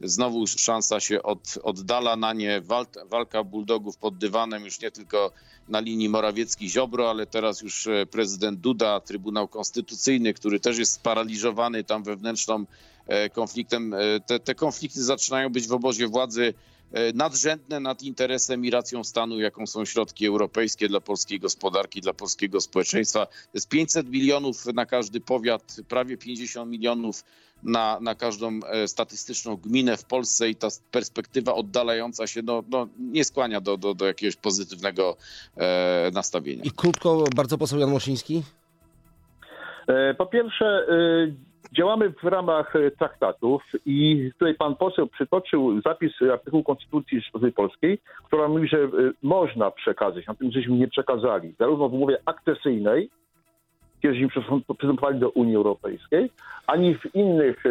D: znowu szansa się od, oddala na nie. Walka, walka bulldogów pod dywanem już nie tylko na linii Morawiecki-Ziobro, ale teraz już prezydent Duda Duda, Trybunał Konstytucyjny, który też jest sparaliżowany tam wewnętrzną e, konfliktem. E, te, te konflikty zaczynają być w obozie władzy e, nadrzędne nad interesem i racją stanu, jaką są środki europejskie dla polskiej gospodarki, dla polskiego społeczeństwa. To jest 500 milionów na każdy powiat, prawie 50 milionów na, na każdą statystyczną gminę w Polsce i ta perspektywa oddalająca się no, no nie skłania do, do, do jakiegoś pozytywnego e, nastawienia.
B: I krótko, bardzo poseł Jan Mosiński.
C: E, po pierwsze, e, działamy w ramach e, traktatów i tutaj pan poseł przytoczył zapis artykułu Konstytucji Polskiej, która mówi, że można przekazać, na tym żeśmy nie przekazali, zarówno w umowie akcesyjnej, kiedy przystępowali do Unii Europejskiej, ani w innych,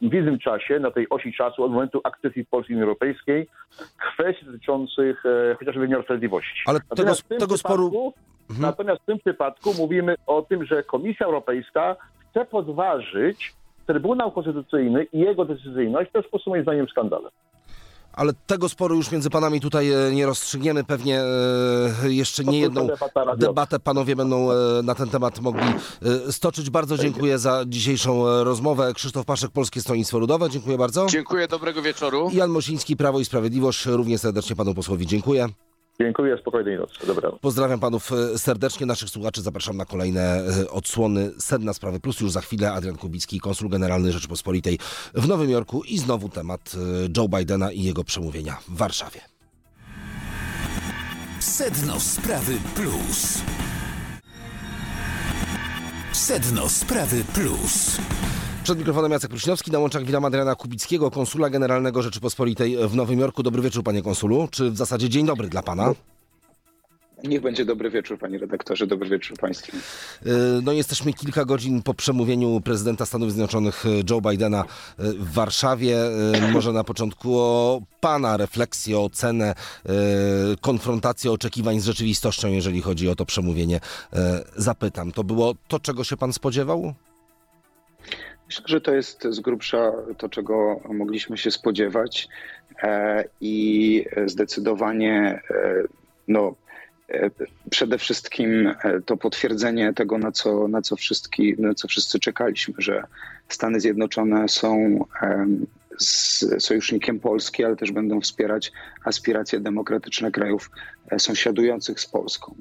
C: w innym czasie, na tej osi czasu od momentu akcesji Polski Unii Europejskiej, kwestii dotyczących chociażby wymiaru sprawiedliwości.
B: Ale tego, tego sporu...
C: Mhm. Natomiast w tym przypadku mówimy o tym, że Komisja Europejska chce podważyć Trybunał Konstytucyjny i jego decyzyjność. To jest po prostu moim zdaniem skandalem.
B: Ale tego sporu już między panami tutaj e, nie rozstrzygniemy. Pewnie e, jeszcze nie jedną debatę panowie będą e, na ten temat mogli stoczyć. Bardzo dziękuję za dzisiejszą rozmowę. Krzysztof Paszek, Polskie Stronnictwo Ludowe. Dziękuję bardzo.
D: Dziękuję, dobrego wieczoru.
B: Jan Mosiński, Prawo i Sprawiedliwość. Również serdecznie panu posłowi dziękuję.
C: Dziękuję, spokojnej nocy. Dobranoc.
B: Pozdrawiam panów e, serdecznie, naszych słuchaczy. Zapraszam na kolejne e, odsłony Sedna Sprawy Plus. Już za chwilę Adrian Kubicki, konsul generalny Rzeczypospolitej w Nowym Jorku i znowu temat e, Joe Bidena i jego przemówienia w Warszawie.
A: Sedno Sprawy Plus. Sedno Sprawy Plus.
B: Przed mikrofonem Jacek Pruśniowski, na łączach witam Adriana Kubickiego, konsula generalnego Rzeczypospolitej w Nowym Jorku. Dobry wieczór, panie konsulu, czy w zasadzie dzień dobry dla pana?
E: Niech będzie dobry wieczór, panie redaktorze, dobry wieczór państwu.
B: Y, no jesteśmy kilka godzin po przemówieniu prezydenta Stanów Zjednoczonych y, Joe Bidena y, w Warszawie. Może na początku o pana refleksję, ocenę, konfrontację oczekiwań z rzeczywistością, jeżeli chodzi o to przemówienie. Zapytam, to było to, czego się pan spodziewał?
E: Myślę, że to jest z grubsza to, czego mogliśmy się spodziewać e, i zdecydowanie e, no, e, przede wszystkim to potwierdzenie tego, na co, na, co wszystki, na co wszyscy czekaliśmy, że Stany Zjednoczone są sojusznikiem Polski, ale też będą wspierać aspiracje demokratyczne krajów sąsiadujących z Polską.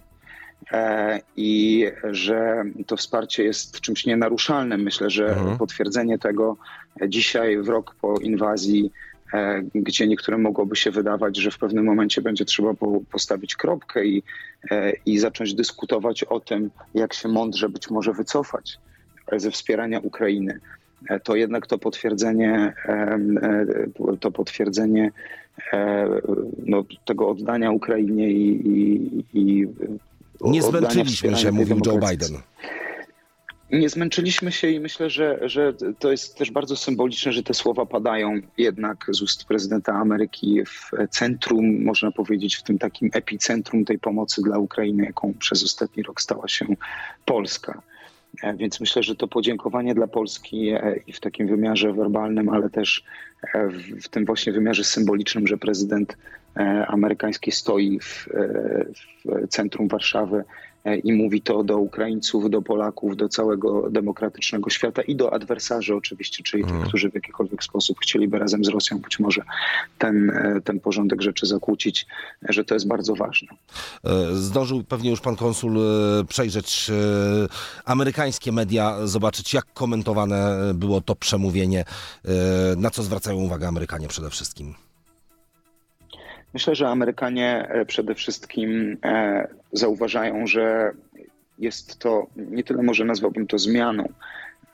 E: E, i że to wsparcie jest czymś nienaruszalnym. Myślę, że mhm. potwierdzenie tego dzisiaj, w rok po inwazji, e, gdzie niektórym mogłoby się wydawać, że w pewnym momencie będzie trzeba postawić kropkę i, e, i zacząć dyskutować o tym, jak się mądrze być może wycofać ze wspierania Ukrainy. To jednak to potwierdzenie, to potwierdzenie no, tego oddania Ukrainie i, i, i
B: nie zmęczyliśmy się, mówił Joe Biden.
E: Nie zmęczyliśmy się i myślę, że, że to jest też bardzo symboliczne, że te słowa padają jednak z ust prezydenta Ameryki w centrum, można powiedzieć, w tym takim epicentrum tej pomocy dla Ukrainy, jaką przez ostatni rok stała się Polska. E, więc myślę, że to podziękowanie dla Polski e, i w takim wymiarze werbalnym, ale też e, w tym właśnie wymiarze symbolicznym, że prezydent amerykański stoi w, w centrum Warszawy e, i mówi to do Ukraińców, do Polaków, do całego demokratycznego świata i do adwersarzy oczywiście, czyli tych, którzy w jakikolwiek sposób chcieliby razem z Rosją być może ten, e, ten porządek rzeczy zakłócić, że to jest bardzo ważne.
B: E, zdążył pewnie już pan konsul przejrzeć amerykańskie media, zobaczyć jak komentowane było to przemówienie, na co zwracają uwagę Amerykanie przede wszystkim.
E: Myślę, że Amerykanie e, przede wszystkim e, zauważają, że jest to nie tyle może nazwałbym to zmianą,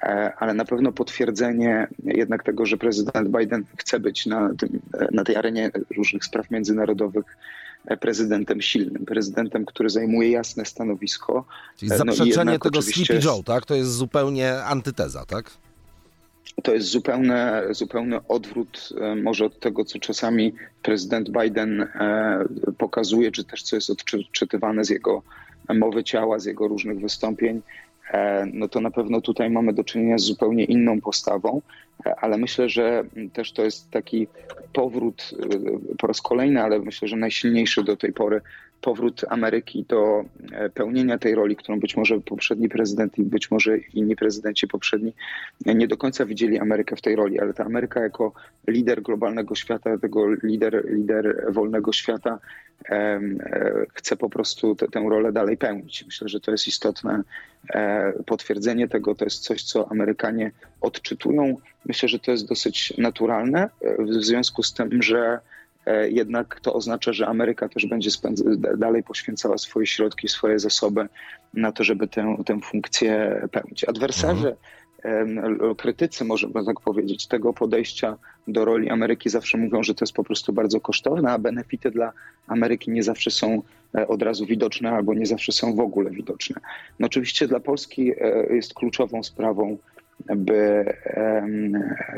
E: e, ale na pewno potwierdzenie jednak tego, że prezydent Biden chce być na, tym, na tej arenie różnych spraw międzynarodowych prezydentem silnym, prezydentem, który zajmuje jasne stanowisko.
B: Czyli zaprzeczenie no tego Sleepy Joe, tak? To jest zupełnie antyteza, tak?
E: To jest zupełny, zupełny odwrót e, może od tego, co czasami prezydent Biden e, pokazuje, czy też co jest odczytywane z jego mowy ciała, z jego różnych wystąpień. E, no to na pewno tutaj mamy do czynienia z zupełnie inną postawą, ale myślę, że też to jest taki powrót po raz kolejny, ale myślę, że najsilniejszy do tej pory powrót Ameryki do e, pełnienia tej roli, którą być może poprzedni prezydent i być może inni prezydenci poprzedni nie do końca widzieli Amerykę w tej roli, ale ta Ameryka jako lider globalnego świata, tego lider, lider wolnego świata e, chce po prostu te, tę rolę dalej pełnić. Myślę, że to jest istotne e, potwierdzenie tego, to jest coś, co Amerykanie odczytują. Myślę, że to jest dosyć naturalne w związku z tym, że E, jednak to oznacza, że Ameryka też będzie dalej poświęcała swoje środki, swoje zasoby na to, żeby tę, tę funkcję pełnić. Adwersarze, mhm. krytycy, można tak powiedzieć, tego podejścia do roli Ameryki zawsze mówią, że to jest po prostu bardzo kosztowne, a benefity dla Ameryki nie zawsze są e, od razu widoczne albo nie zawsze są w ogóle widoczne. No oczywiście dla Polski e, jest kluczową sprawą, by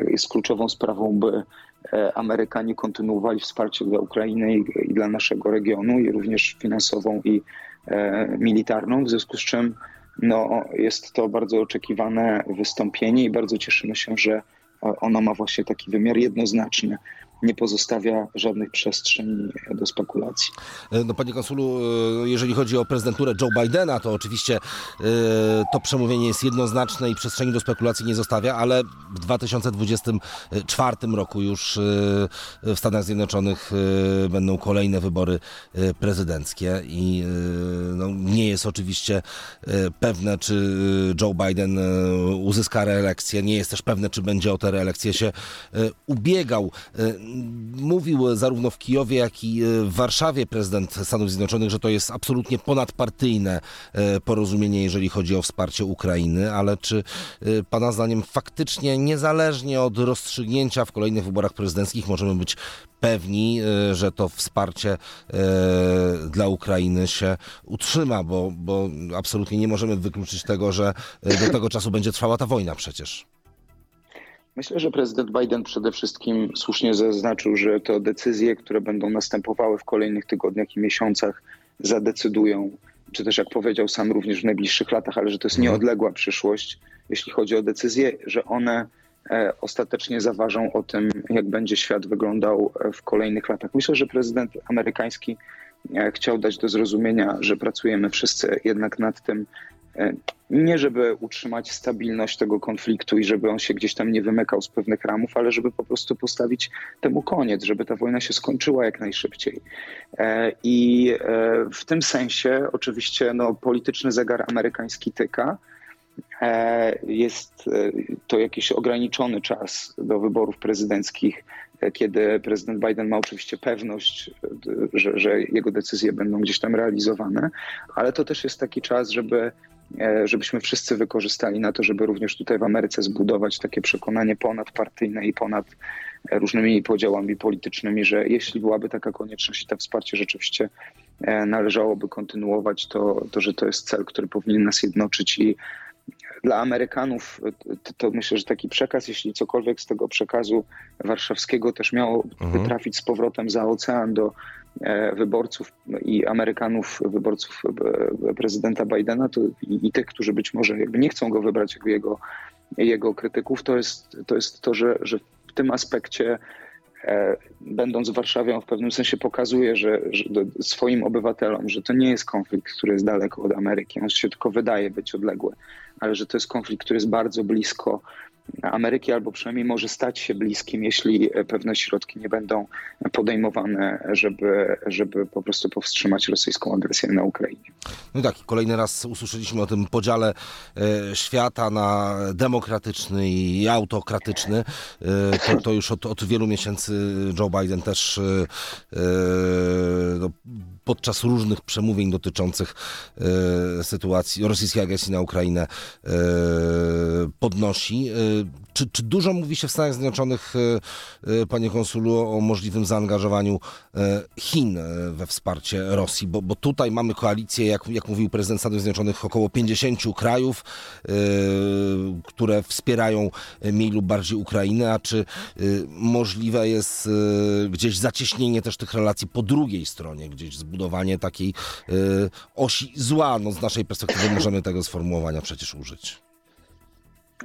E: jest kluczową sprawą, by E, Amerykanie kontynuowali wsparcie dla Ukrainy i, i dla naszego regionu, i również finansową i e, militarną, w związku z czym no, jest to bardzo oczekiwane wystąpienie i bardzo cieszymy się, że ono ma właśnie taki wymiar jednoznaczny nie pozostawia żadnych przestrzeni do spekulacji.
B: E, no, panie konsulu, e, jeżeli chodzi o prezydenturę Joe Bidena, to oczywiście e, to przemówienie jest jednoznaczne i przestrzeni do spekulacji nie zostawia, ale w 2024 roku już w Stanach Zjednoczonych będą kolejne wybory prezydenckie i no, nie jest oczywiście pewne, czy Joe Biden uzyska reelekcję, nie jest też pewne, czy będzie o tę reelekcję się ubiegał mówił zarówno w Kijowie, jak i e, w Warszawie prezydent Stanów Zjednoczonych, że to jest absolutnie ponadpartyjne e, porozumienie, jeżeli chodzi o wsparcie Ukrainy, ale czy e, Pana zdaniem faktycznie niezależnie od rozstrzygnięcia w kolejnych wyborach prezydenckich możemy być pewni, że to wsparcie dla Ukrainy się utrzyma, bo, bo absolutnie nie możemy wykluczyć tego, że do tego czasu będzie trwała ta wojna przecież.
E: Myślę, że prezydent Biden przede wszystkim słusznie zaznaczył, że to decyzje, które będą następowały w kolejnych tygodniach i miesiącach, zadecydują, czy też jak powiedział sam również w najbliższych latach, ale że to jest mhm. nieodległa przyszłość, jeśli chodzi o decyzje, że one e, ostatecznie zaważą o tym, jak będzie świat wyglądał e, w kolejnych latach. Myślę, że prezydent amerykański e, chciał dać do zrozumienia, że pracujemy wszyscy jednak nad tym, nie żeby utrzymać stabilność tego konfliktu i żeby on się gdzieś tam nie wymykał z pewnych ramów, ale żeby po prostu postawić temu koniec, żeby ta wojna się skończyła jak najszybciej. E, I e, w tym sensie oczywiście no, polityczny zegar amerykański tyka. Jest to jakiś ograniczony czas do wyborów prezydenckich, kiedy prezydent Biden ma oczywiście pewność, że, że jego decyzje będą gdzieś tam realizowane, ale to też jest taki czas, żeby E, żebyśmy wszyscy wykorzystali na to, żeby również tutaj w Ameryce zbudować takie przekonanie ponadpartyjne i ponad e, różnymi podziałami politycznymi, że jeśli byłaby taka konieczność i to wsparcie rzeczywiście e, należałoby kontynuować, to, to że to jest cel, który powinien nas jednoczyć i dla Amerykanów to, to, myślę, że taki przekaz, jeśli cokolwiek z tego przekazu warszawskiego też miało mhm. trafić z powrotem za ocean do E, wyborców i Amerykanów, wyborców e, prezydenta Bidena to, i, i tych, którzy być może jakby nie chcą go wybrać, jako jego, jego krytyków, to jest to, jest to że, że w tym aspekcie e, będąc w Warszawie, on w pewnym sensie pokazuje, że, że swoim obywatelom, że to nie jest konflikt, który jest daleko od Ameryki. On się tylko wydaje być odległy, ale że to jest konflikt, który jest bardzo blisko Ameryki, albo przynajmniej może stać się bliskim, jeśli pewne środki nie będą podejmowane, żeby, żeby po prostu powstrzymać rosyjską agresję na Ukrainie.
B: No tak, kolejny raz usłyszeliśmy o tym podziale e, świata na demokratyczny i autokratyczny. E, to, to już od, od wielu miesięcy Joe Biden też e, no, podczas różnych przemówień dotyczących sytuacji rosyjskiej agresji na Ukrainę podnosi. Czy, czy dużo mówi się w Stanach Zjednoczonych, e, e, panie konsulu, o możliwym zaangażowaniu e, Chin we wsparcie Rosji? Bo, bo tutaj mamy koalicję, jak, jak mówił prezydent Stanów Zjednoczonych, około 50 krajów, które wspierają mniej lub bardziej Ukrainę, a czy możliwe jest gdzieś zacieśnienie też tych relacji po drugiej stronie, gdzieś zbudowanie takiej osi zła? No, z naszej perspektywy możemy tego sformułowania przecież użyć.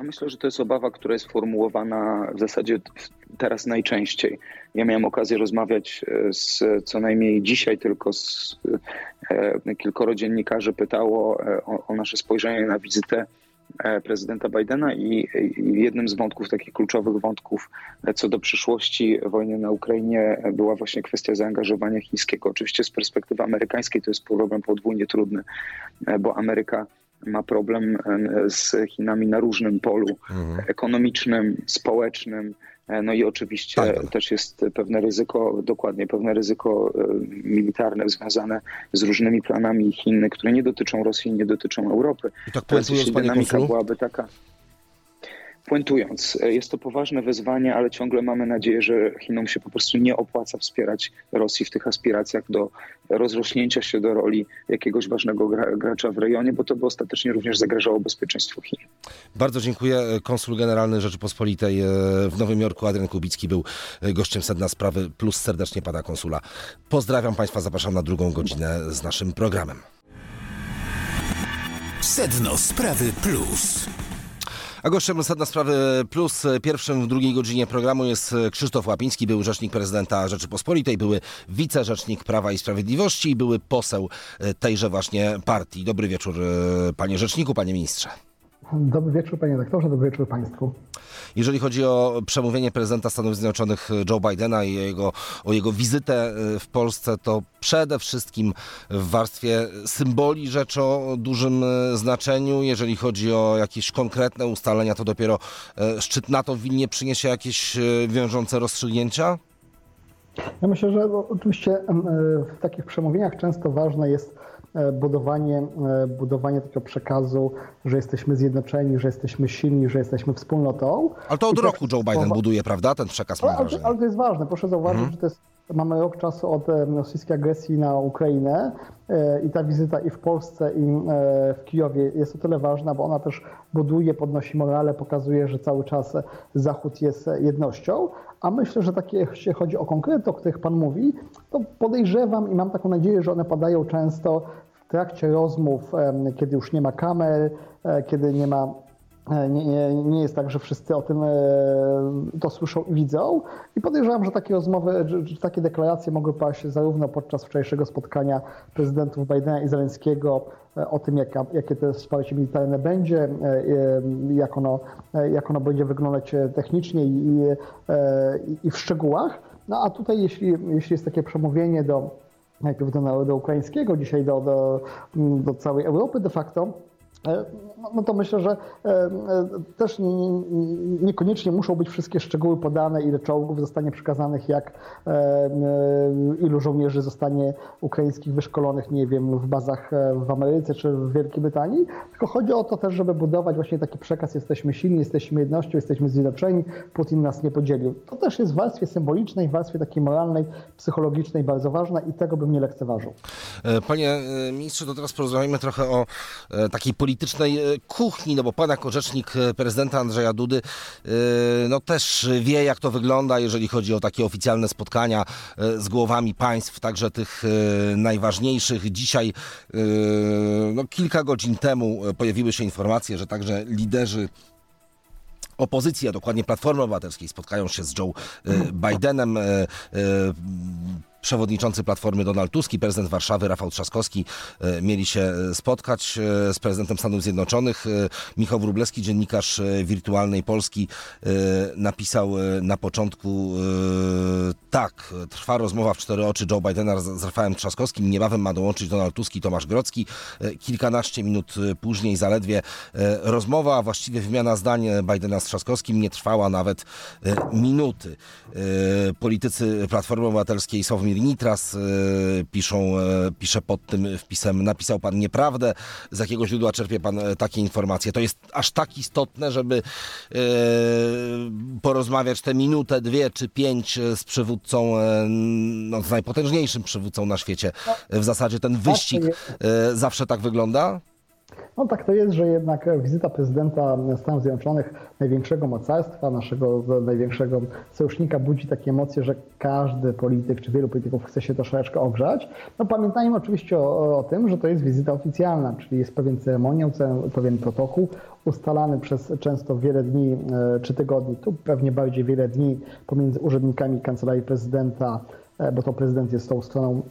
E: Myślę, że to jest obawa, która jest formułowana w zasadzie teraz najczęściej. Ja miałem okazję rozmawiać e, z co najmniej dzisiaj tylko z e, kilkoro dziennikarzy pytało e, o, o nasze spojrzenie na wizytę prezydenta Bidena i, jednym z wątków, takich kluczowych wątków co do przyszłości wojny na Ukrainie była właśnie kwestia zaangażowania chińskiego. Oczywiście z perspektywy amerykańskiej to jest problem podwójnie trudny, bo Ameryka ma problem z Chinami na różnym polu mhm. ekonomicznym, społecznym. E, no i oczywiście tak. też jest pewne ryzyko, dokładnie pewne ryzyko e, militarne związane z różnymi planami Chin, które nie dotyczą Rosji, nie dotyczą Europy.
B: I tak jeśli dynamika
E: byłaby taka. Puentując, e, jest to poważne wyzwanie, ale ciągle mamy nadzieję, że Chinom się po prostu nie opłaca wspierać Rosji w tych aspiracjach do rozrośnięcia się do roli jakiegoś ważnego gracza w rejonie, bo to by ostatecznie również zagrażało bezpieczeństwu Chin.
B: Bardzo dziękuję. Konsul Generalny Rzeczypospolitej e, w Nowym Jorku, Adrian Kubicki, był e, gościem Sedna Sprawy, plus serdecznie pana konsula. Pozdrawiam Państwa, zapraszam na drugą godzinę z naszym programem.
A: Sedno Sprawy Plus.
B: A gościem Sedna Sprawy Plus pierwszym w drugiej godzinie programu jest Krzysztof Łapiński, był rzecznik prezydenta Rzeczypospolitej, były wicerzecznik Prawa i Sprawiedliwości i były poseł tejże właśnie partii. Dobry wieczór panie rzeczniku, panie ministrze.
F: Dobry wieczór panie doktorze, dobry wieczór państwu.
B: Jeżeli chodzi o przemówienie prezydenta Stanów Zjednoczonych Joe Bidena i jego, o jego wizytę e, w Polsce, to przede wszystkim w warstwie symboli rzecz o dużym e, znaczeniu. Jeżeli chodzi o jakieś konkretne ustalenia, to dopiero e, szczyt NATO w Wilnie przyniesie jakieś wiążące rozstrzygnięcia?
F: Ja myślę, że oczywiście w takich przemówieniach często ważne jest budowanie, e, budowanie takiego przekazu, że jesteśmy zjednoczeni, że jesteśmy silni, że jesteśmy wspólnotą.
B: Ale to od I roku Joe Biden buduje, prawda, ten przekaz,
F: ale, ale, ale to jest ważne. Proszę zauważyć, mhm. że to jest Mamy rok czasu od e, rosyjskiej agresji na Ukrainę i ta wizyta i w Polsce, i w Kijowie jest o tyle ważna, bo ona też buduje, podnosi morale, pokazuje, że cały czas Zachód jest jednością. A myślę, że takie, jeśli chodzi o konkrety, o których Pan mówi, to podejrzewam i mam taką nadzieję, że one padają często trakcie rozmów, kiedy już nie ma kamer, e, kiedy nie ma e, nie, nie, nie, jest tak, że wszyscy o tym e, to słyszą i widzą. I podejrzewam, że takie rozmowy, takie deklaracje mogły paść zarówno podczas wczorajszego spotkania prezydentów Bidena i Zeleńskiego o tym, jakie to wsparcie militarne będzie, jak ono, jak ono będzie wyglądać technicznie i, i, i w szczegółach. No a tutaj, jeśli, jeśli jest takie przemówienie do najpierw do narodu ukraińskiego, dzisiaj do, do, do całej Europy de facto, no, no to myślę, że e, e, też niekoniecznie muszą być wszystkie szczegóły podane, ile czołgów zostanie przekazanych, jak ilu żołnierzy zostanie ukraińskich wyszkolonych, nie wiem, w bazach w Ameryce czy w Wielkiej Brytanii, tylko chodzi o to też, żeby budować właśnie taki przekaz, jesteśmy silni, jesteśmy jednością, jesteśmy zjednoczeni, Putin nas nie podzielił. To też jest w warstwie symbolicznej, w warstwie takiej moralnej, psychologicznej bardzo ważne i tego bym nie lekceważył.
B: Panie ministrze, to teraz porozmawiamy trochę o takiej polityce politycznej e, kuchni, no bo pan jako rzecznik e, prezydenta Andrzeja Dudy e, no też wie jak to wygląda, jeżeli chodzi o takie oficjalne spotkania z głowami państw, także tych najważniejszych. Dzisiaj no kilka godzin temu pojawiły się informacje, że także liderzy opozycji, a dokładnie Platformy Obywatelskiej spotkają się z Joe Bidenem. E, e, Przewodniczący Platformy Donald Tusk i prezydent Warszawy Rafał Trzaskowski e, mieli się spotkać e, z prezydentem Stanów Zjednoczonych. E, Michał Wróblewski, dziennikarz e, Wirtualnej Polski, e, napisał e, na początku e, tak, trwa rozmowa w cztery oczy Joe Bidena z Rafałem Trzaskowskim. Niebawem ma dołączyć Donald Tusk i Tomasz Grocki. E, Kilkanaście minut e, później zaledwie e, rozmowa, a właściwie wymiana zdań e, Bidena z Trzaskowskim nie trwała nawet e, minuty. E, Politycy Platformy Obywatelskiej Sławomir Nitras e, piszą, e, pisze pod tym wpisem, napisał pan nieprawdę, z jakiego źródła czerpie pan e, takie informacje. To jest aż tak istotne, żeby porozmawiać tę minutę, dwie czy pięć z przywódcą, no, z najpotężniejszym przywódcą na świecie. W zasadzie ten wyścig zawsze tak wygląda?
F: No tak to jest, że jednak wizyta prezydenta Stanów Zjednoczonych, największego mocarstwa, naszego największego sojusznika budzi takie emocje, że każdy polityk, czy wielu polityków chce się troszeczkę ogrzać. No pamiętajmy oczywiście o, o tym, że to jest wizyta oficjalna, czyli jest pewien ceremoniał, ce- pewien protokół ustalany przez często wiele dni e, czy tygodni, tu pewnie bardziej wiele dni pomiędzy urzędnikami Kancelarii Prezydenta, e, bo to prezydent jest tą stroną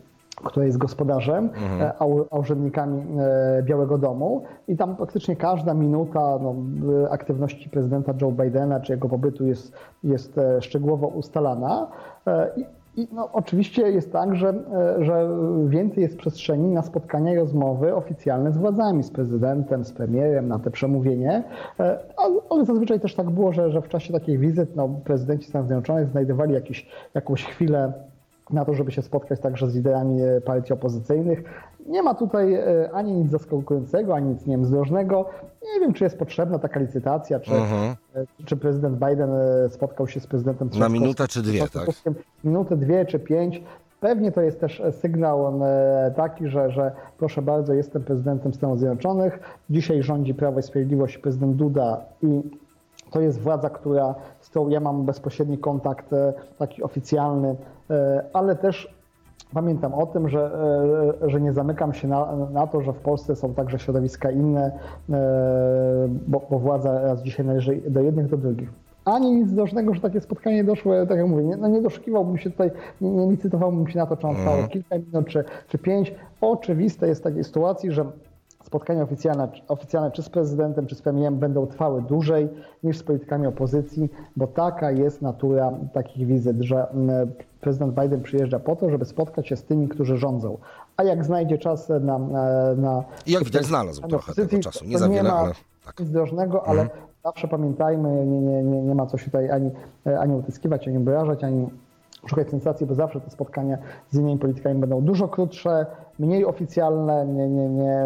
F: która jest gospodarzem, e, a, urzędnikami e, Białego Domu. I tam praktycznie każda minuta no, e, aktywności prezydenta Joe Bidena czy jego pobytu jest, jest szczegółowo ustalana. I, i no, oczywiście jest tak, że, że więcej jest przestrzeni na spotkania i rozmowy oficjalne z władzami, z prezydentem, z premierem, na te przemówienie. Ale, ale zazwyczaj też tak było, że, że w czasie takich wizyt no, prezydenci Stanów Zjednoczonych znajdowali jakiś, jakąś chwilę na to, żeby się spotkać także z liderami e, partii opozycyjnych. Nie ma tutaj e, ani nic zaskakującego, ani nic nie wiem, zdrożnego. Nie wiem, czy jest potrzebna taka licytacja, czy,
B: Mhm.
F: e, czy prezydent Biden spotkał się z prezydentem
B: Na minutę czy dwie, tak?
F: Minutę, dwie czy pięć. Pewnie to jest też sygnał taki, że, że proszę bardzo, jestem prezydentem Stanów Zjednoczonych. Dzisiaj rządzi Prawo i Sprawiedliwość prezydent Duda i to jest władza, która, z którą ja mam bezpośredni kontakt, e, taki oficjalny, e, ale też pamiętam o tym, że, e, że nie zamykam się na, na to, że w Polsce są także środowiska inne, bo, bo władza raz dzisiaj należy do jednych, do drugich. Ani nic drożnego, że takie spotkanie doszło, tak jak mówię, nie, no nie doszukiwałbym się tutaj, nie, nie licytowałbym się na to, czy ono trwało kilka minut, czy, czy pięć. Oczywiste jest w takiej sytuacji, że spotkania oficjalne, oficjalne czy z prezydentem, czy z premierem będą trwały dłużej niż z politykami opozycji, bo taka jest natura takich wizyt, że mm, prezydent Biden przyjeżdża po to, żeby spotkać się z tymi, którzy rządzą. A jak znajdzie czas na... na
B: I jak widać znalazł trochę tego czasu. Nie za wiele,
F: ma
B: ale tak.
F: nic drożnego, ale zawsze pamiętajmy, nie, nie, nie, nie ma co się tutaj ani, ani utyskiwać, ani obrażać, ani szukać sensacji, bo zawsze te spotkania z innymi politykami będą dużo krótsze, mniej oficjalne, nie, nie, nie,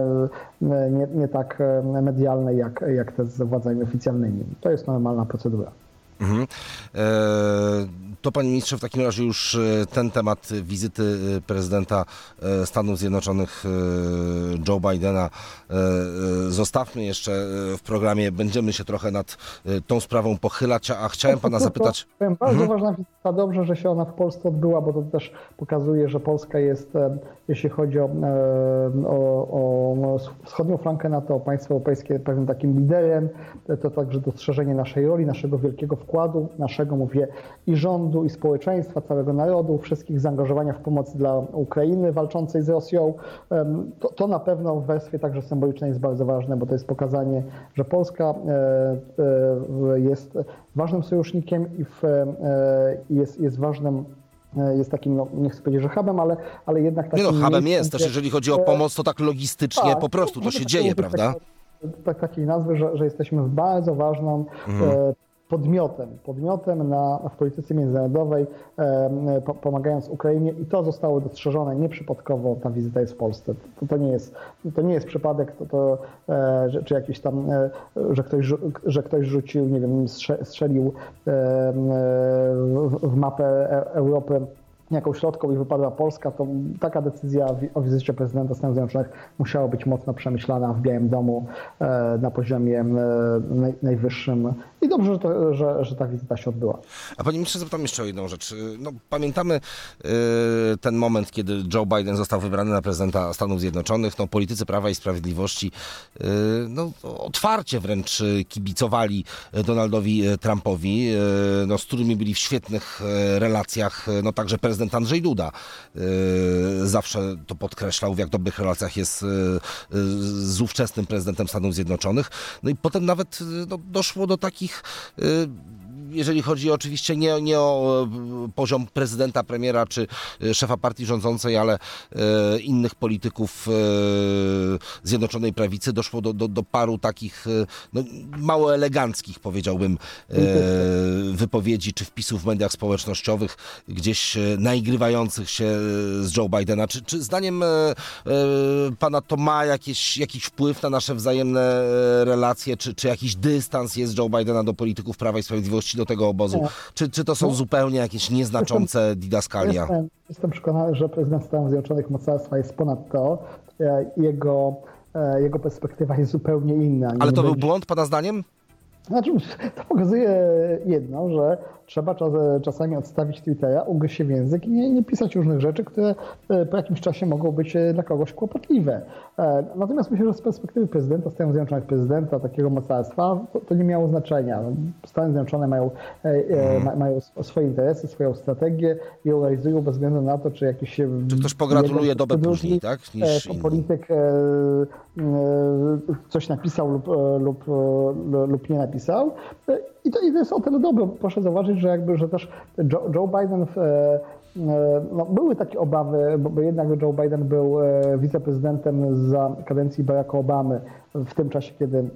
F: nie, nie tak e, medialne jak, jak te z władzami oficjalnymi. To jest normalna procedura.
B: Mhm. E, To panie ministrze, w takim razie już e, ten temat wizyty e, prezydenta Stanów Zjednoczonych Joe Bidena zostawmy jeszcze w programie. Będziemy się trochę nad tą sprawą pochylać, a chciałem pana zapytać.
F: To, bardzo ważna wizyta, dobrze, że się ona w Polsce odbyła, bo to też pokazuje, że Polska jest, jeśli chodzi o, o, o wschodnią flankę NATO, państwo europejskie, pewnym takim liderem. To także dostrzeżenie naszej roli, naszego wielkiego wkładu, naszego, mówię, i rządu, i społeczeństwa, całego narodu, wszystkich zaangażowania w pomoc dla Ukrainy walczącej z Rosją. To, to na pewno w wersji także symbolicznej jest bardzo ważne, bo to jest pokazanie, że Polska e, e, jest ważnym sojusznikiem i w, e, jest, jest ważnym, jest takim, no, nie chcę powiedzieć, że hubem, ale, ale jednak
B: Nie
F: takim
B: no, hubem
F: miejscem,
B: jest też, jeżeli chodzi o pomoc, to tak logistycznie
F: tak,
B: po prostu to
F: może
B: się
F: tak
B: dzieje, prawda?
F: takiego- Tak, takiej nazwy, że, że jesteśmy bardzo ważną
B: Mhm.
F: Podmiotem, podmiotem na, w polityce międzynarodowej, e, po, pomagając Ukrainie i to zostało dostrzeżone nieprzypadkowo, ta wizyta jest w Polsce. To, to, nie, jest, to nie jest przypadek, to, to, e, że, czy jakiś tam, e, że, ktoś, że ktoś rzucił, nie wiem, strze- strzelił w, w mapę Europy jaką środką i wypadła Polska, to taka decyzja o wizycie prezydenta Stanów Zjednoczonych musiała być mocno przemyślana w Białym Domu e, na poziomie e, najwyższym. I dobrze, że, to, że, że ta wizyta się odbyła.
B: A panie ministrze, zapytam jeszcze o jedną rzecz. No, pamiętamy ten moment, kiedy Joe Biden został wybrany na prezydenta Stanów Zjednoczonych. No, politycy Prawa i Sprawiedliwości no, otwarcie wręcz kibicowali Donaldowi Trumpowi, no, z którymi byli w świetnych relacjach, no także prezydent prezydent Andrzej Duda y, zawsze to podkreślał, w jak dobrych relacjach jest y, y, z ówczesnym prezydentem Stanów Zjednoczonych. No i potem nawet no, doszło do takich jeżeli chodzi oczywiście nie, nie o e, poziom prezydenta, premiera czy e, szefa partii rządzącej, ale e, innych polityków Zjednoczonej Prawicy, doszło do, do, do paru takich no, mało eleganckich, powiedziałbym, wypowiedzi czy wpisów w mediach społecznościowych, gdzieś naigrywających się z Joe Bidena. Czy, czy zdaniem pana to ma jakieś, jakiś wpływ na nasze wzajemne relacje, czy, czy jakiś dystans jest Joe Bidena do polityków Prawa i Sprawiedliwości? Do tego obozu? Czy, czy to są no. zupełnie jakieś nieznaczące didaskalia?
F: Jestem, jestem przekonany, że prezydent Stanów Zjednoczonych mocarstwa jest ponad to. E, jego, e, jego perspektywa jest zupełnie inna.
B: Ale to był błąd, pana zdaniem?
F: Znaczy, <laughs> to pokazuje jedno, że trzeba czas, czasami odstawić Twittera, ugryźć się w język i nie, nie, pisać różnych rzeczy, które e, po jakimś czasie mogą być dla kogoś kłopotliwe. E, natomiast myślę, że z perspektywy prezydenta Stanów Zjednoczonych, prezydenta takiego mocarstwa, to, to nie miało znaczenia. No, Stany Zjednoczone mają, hmm. mają swoje interesy, swoją strategię i ją realizują bez względu na to, czy jakiś...
B: Czy ktoś pogratuluje dobę później, tak?
F: Niż polityk coś napisał lub, lub, lub nie napisał. I to, I to jest o tyle dobre. Proszę zauważyć, że jakby, że też Joe, Biden w, e, e, no, były takie obawy, bo, jednak Joe Biden był e, wiceprezydentem za kadencji Baracka Obamy w tym czasie, kiedy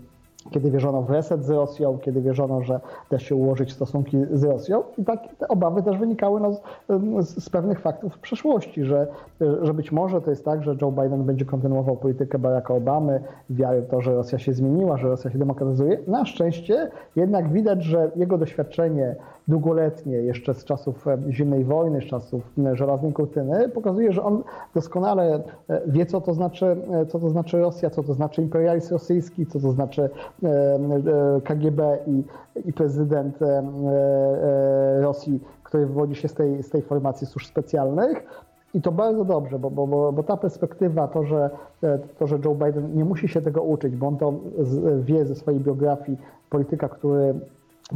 F: kiedy wierzono w reset z Rosją, kiedy wierzono, że da się ułożyć stosunki z Rosją. I tak te obawy też wynikały no, z, z, pewnych faktów w przeszłości, że, że być może to jest tak, że Joe Biden będzie kontynuował politykę Baracka Obamy, wiary w to, że Rosja się zmieniła, że Rosja się demokratyzuje. Na szczęście jednak widać, że jego doświadczenie długoletnie, jeszcze z czasów e, zimnej wojny, z czasów e, żelaznej kurtyny, pokazuje, że on doskonale e, wie, co to znaczy, co to znaczy Rosja, co to znaczy imperializm rosyjski, co to znaczy KGB i, i prezydent Rosji, który wywodzi się z tej, z tej formacji służb specjalnych. I to bardzo dobrze, bo, bo, bo ta perspektywa, to że, to, że Joe Biden nie musi się tego uczyć, bo on to wie ze swojej biografii, polityka, który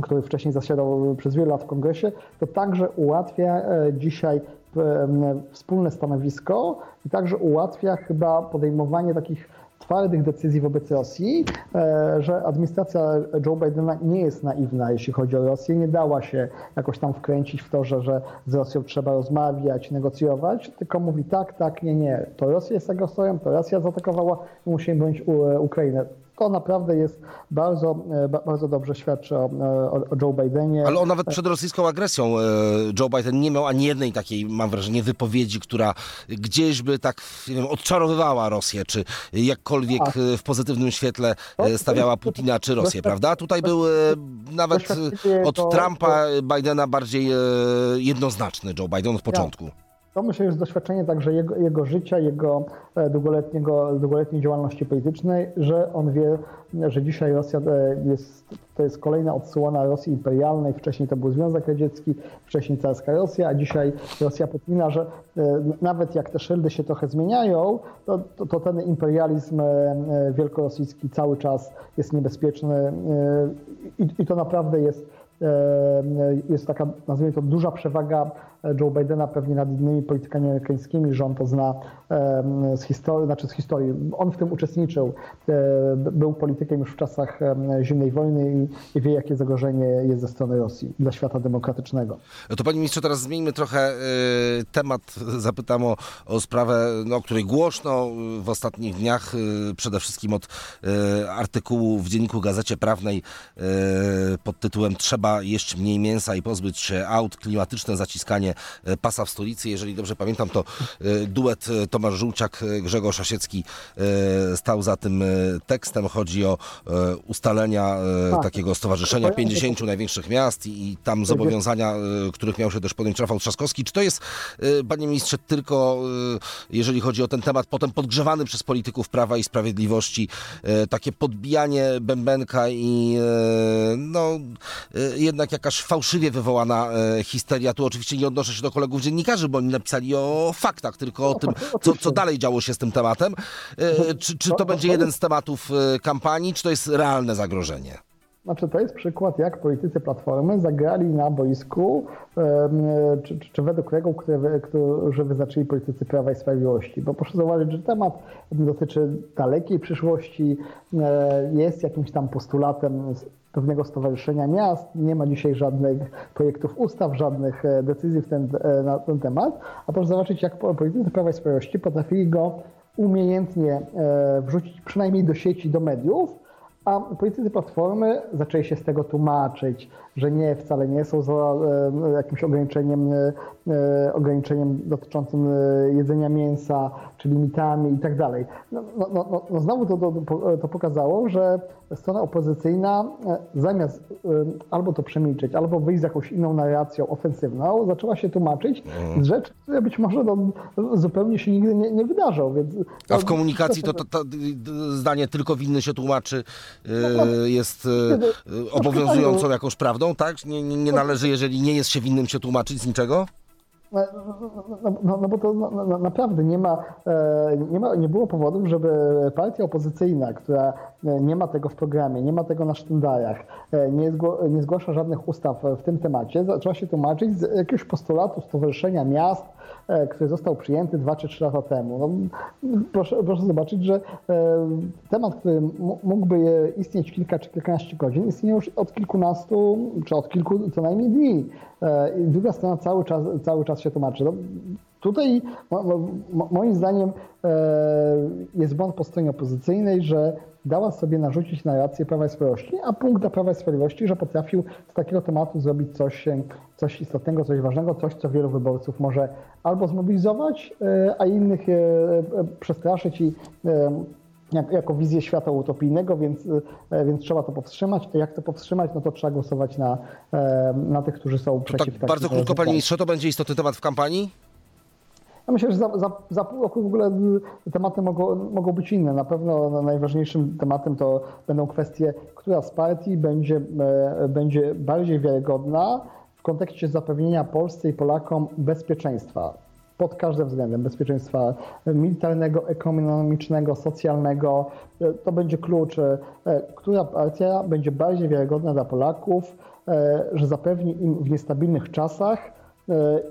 F: który wcześniej zasiadał przez wiele lat w kongresie, to także ułatwia e, dzisiaj e, wspólne stanowisko i także ułatwia chyba podejmowanie takich twardych decyzji wobec Rosji, e, że administracja Joe Bidena nie jest naiwna, jeśli chodzi o Rosję, nie dała się jakoś tam wkręcić w to, że, że z Rosją trzeba rozmawiać, negocjować, tylko mówi tak, tak, nie, nie, to Rosja jest agresorem, to Rosja zaatakowała musimy bronić Ukrainę to naprawdę jest bardzo, e, bardzo dobrze świadczy o, o, Joe Bidenie.
B: Ale on nawet przed rosyjską agresją e, Joe Biden nie miał ani jednej takiej, mam wrażenie, wypowiedzi, która gdzieś by tak nie wiem, odczarowywała Rosję, czy jakkolwiek A. w pozytywnym świetle e, stawiała Putina czy Rosję, prawda? Tutaj był nawet od Trumpa, Bidena bardziej jednoznaczny Joe Biden od początku.
F: To myślę, że jest doświadczenie także jego, jego życia, jego e, długoletniego, długoletniej działalności politycznej, że on wie, że dzisiaj Rosja e, jest, to jest kolejna odsłona Rosji imperialnej. Wcześniej to był Związek Radziecki, wcześniej carska Rosja, a dzisiaj Rosja Putina, że e, nawet jak te szyldy się trochę zmieniają, to, to, to ten imperializm wielkorosyjski cały czas jest niebezpieczny i, i to naprawdę jest jest taka, nazwijmy to, duża przewaga Joe Bidena pewnie nad innymi politykami amerykańskimi, że on to zna z historii, znaczy z historii. On w tym uczestniczył, e, był politykiem już w czasach zimnej wojny i, wie, jakie zagrożenie jest ze strony Rosji dla świata demokratycznego.
B: To panie ministrze, teraz zmieńmy trochę e, temat. Zapytam o, o sprawę, no, o której głośno w ostatnich dniach, e, przede wszystkim od artykułu w Dzienniku Gazecie Prawnej pod tytułem trzeba jeść mniej mięsa i pozbyć się aut, klimatyczne zaciskanie e, pasa w stolicy. Jeżeli dobrze pamiętam, to e, duet e, Tomasz Żółciak, Grzegorz Osiecki e, stał za tym tekstem. Chodzi o ustalenia
F: Tak.
B: takiego stowarzyszenia 50 największych miast i, i tam zobowiązania, których miał się też podjąć Rafał Trzaskowski. Czy to jest, panie ministrze, tylko jeżeli chodzi o ten temat, potem podgrzewany przez polityków Prawa i Sprawiedliwości, takie podbijanie bębenka i no, jednak jakaś fałszywie wywołana histeria. Tu oczywiście nie odnoszę się do kolegów dziennikarzy, bo oni napisali o faktach, tylko o tym, <laughs> co, co dalej działo się z tym tematem. E, Czy, czy to będzie jeden z tematów e, kampanii, czy to jest realne zagrożenie?
F: Znaczy, to jest przykład, jak politycy Platformy zagrali na boisku, em, czy, czy, czy według reguł, które, wy- którzy wyznaczyli politycy Prawa i Sprawiedliwości. Bo proszę zauważyć, że temat dotyczy dalekiej przyszłości, e, jest jakimś tam postulatem pewnego stowarzyszenia miast, nie ma dzisiaj żadnych projektów ustaw, żadnych e, decyzji w ten, e, na ten temat, a proszę zobaczyć, jak po- politycy Prawa i Sprawiedliwości potrafili go umiejętnie e, wrzucić przynajmniej do sieci, do mediów, a politycy Platformy zaczęli się z tego tłumaczyć, że nie, wcale nie są za jakimś ograniczeniem, ograniczeniem dotyczącym jedzenia mięsa, czy limitami i tak dalej. No, no, no, no, no znowu to, to, to pokazało, że strona opozycyjna e, zamiast e, albo to przemilczeć, albo wyjść z jakąś inną narracją ofensywną, zaczęła się tłumaczyć z rzeczy, które być może no, zupełnie się nigdy nie, nie wydarzą. Więc,
B: A w komunikacji to, to, to zdanie tylko winny się tłumaczy
F: No,
B: e, jest obowiązującą jakąś prawdą, tak? Nie, nie, nie należy, jeżeli nie jest się winnym się tłumaczyć z niczego?
F: No, no, no, no bo to no, no, naprawdę nie ma, e, nie ma, nie było powodów, żeby partia opozycyjna, która nie ma tego w programie, nie ma tego na sztandarach, e, nie, zgło, nie zgłasza żadnych ustaw w tym temacie, zaczęła się tłumaczyć z jakiegoś postulatu Stowarzyszenia Miast, e, który został przyjęty dwa czy trzy lata temu. No, proszę, proszę zobaczyć, że e, temat, który mógłby e, istnieć kilka czy kilkanaście godzin, istnieje już od kilkunastu, czy od kilku co najmniej dni. E, I druga strona cały czas, cały czas się tłumaczy. No, tutaj mo, mo, moim zdaniem e, jest błąd po stronie opozycyjnej, że dała sobie narzucić narrację Prawa i Sprawiedliwości, a punkt dla Prawa i Sprawiedliwości, że potrafił z takiego tematu zrobić coś, coś istotnego, coś ważnego, coś, co wielu wyborców może albo zmobilizować, e, a innych e, e, przestraszyć i jak, jako wizję świata utopijnego, więc, więc trzeba to powstrzymać. A jak to powstrzymać, no to trzeba głosować na, na tych, którzy są
B: To
F: przeciw.
B: tak bardzo krótko, panie ministrze, to będzie istotny temat w kampanii?
F: Ja myślę, że za, za, za pół roku w ogóle tematy mogą, mogą być inne. Na pewno no, najważniejszym tematem to będą kwestie, która z partii będzie, e, będzie bardziej wiarygodna w kontekście zapewnienia Polsce i Polakom bezpieczeństwa. Pod każdym względem bezpieczeństwa militarnego, ekonomicznego, socjalnego. E, To będzie klucz, e, która partia będzie bardziej wiarygodna dla Polaków, że zapewni im w niestabilnych czasach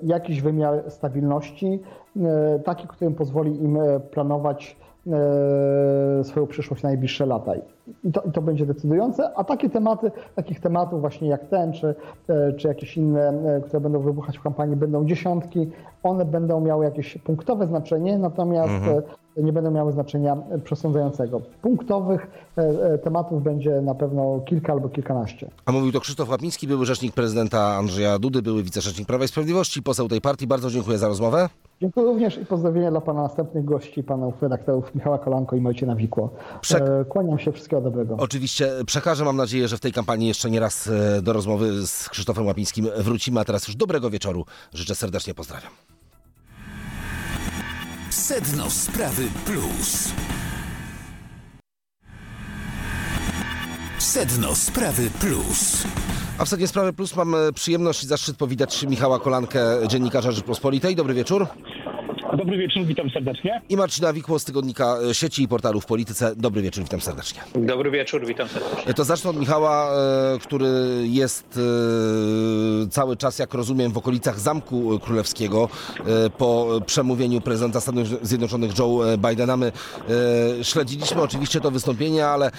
F: jakiś wymiar stabilności, e, taki, który pozwoli im e, planować e, swoją przyszłość na najbliższe lata. I to, I to będzie decydujące, a takie tematy, takich tematów właśnie jak ten, czy, e, czy jakieś inne, e, które będą wybuchać w kampanii, będą dziesiątki. One będą miały jakieś punktowe znaczenie, natomiast e, nie będą miały znaczenia przesądzającego. Punktowych tematów będzie na pewno kilka albo kilkanaście.
B: A mówił to Krzysztof Łapiński, były rzecznik prezydenta Andrzeja Dudy, były wicerzecznik Prawa i Sprawiedliwości, poseł tej partii. Bardzo dziękuję za rozmowę.
F: Dziękuję również i pozdrowienia dla Pana następnych gości, Panów redaktorów Michała Kolanko i Marcina Wikło.
B: Przek-
F: Kłaniam się, wszystkiego dobrego.
B: Oczywiście przekażę, mam nadzieję, że w tej kampanii jeszcze nie raz e, do rozmowy z Krzysztofem Łapińskim wrócimy, a teraz już dobrego wieczoru. Życzę serdecznie, pozdrawiam.
A: Sedno Sprawy Plus. Sedno Sprawy Plus.
B: A w Sednie Sprawy Plus mam e, przyjemność i zaszczyt powitać Michała Kolankę, dziennikarza Rzeczpospolitej. Dobry wieczór.
G: Dobry wieczór, witam serdecznie.
B: I Marcina Wikło z tygodnika e, sieci i portalu w Polityce. Dobry wieczór, witam serdecznie.
H: Dobry wieczór, witam serdecznie.
B: To zacznę od Michała, e, który jest e, cały czas, jak rozumiem, w okolicach Zamku Królewskiego po przemówieniu prezydenta Stanów Zjednoczonych Joe Bidena. My śledziliśmy oczywiście to wystąpienie, ale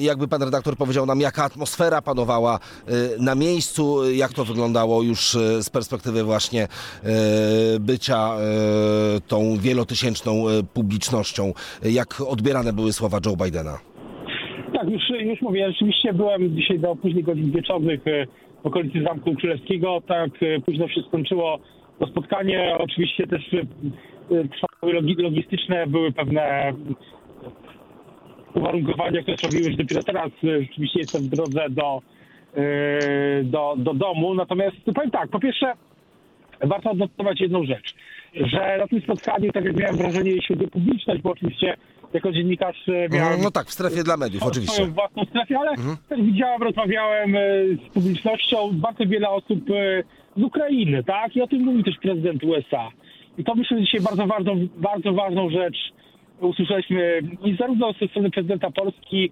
B: jakby pan redaktor powiedział nam, jaka atmosfera panowała na miejscu, jak to wyglądało już z perspektywy właśnie bycia tą wielotysięczną e, publicznością, jak odbierane były słowa Joe Bidena.
G: Tak, już już mówię, rzeczywiście byłem dzisiaj do późnych godzin wieczornych e, w okolicy Zamku Królewskiego. Tak e, późno się skończyło to spotkanie. Oczywiście też trwały logistyczne, były pewne uwarunkowania, które sprawiły, że dopiero teraz rzeczywiście jestem w drodze do, do, do domu. Natomiast powiem tak, po pierwsze warto odnotować jedną rzecz, że na tym spotkaniu, tak jak miałem wrażenie, jeśli chodzi o publiczność, bo oczywiście jako dziennikarz e, miałem...
B: No tak, w strefie dla mediów, oczywiście.
G: Swoją własną strefę, ale mhm. też widziałem, rozmawiałem e, z publicznością, bardzo wiele osób e, z Ukrainy, tak? I o tym mówi też prezydent USA. I to myślę, że dzisiaj bardzo ważną, bardzo ważną rzecz usłyszeliśmy i zarówno ze strony prezydenta Polski,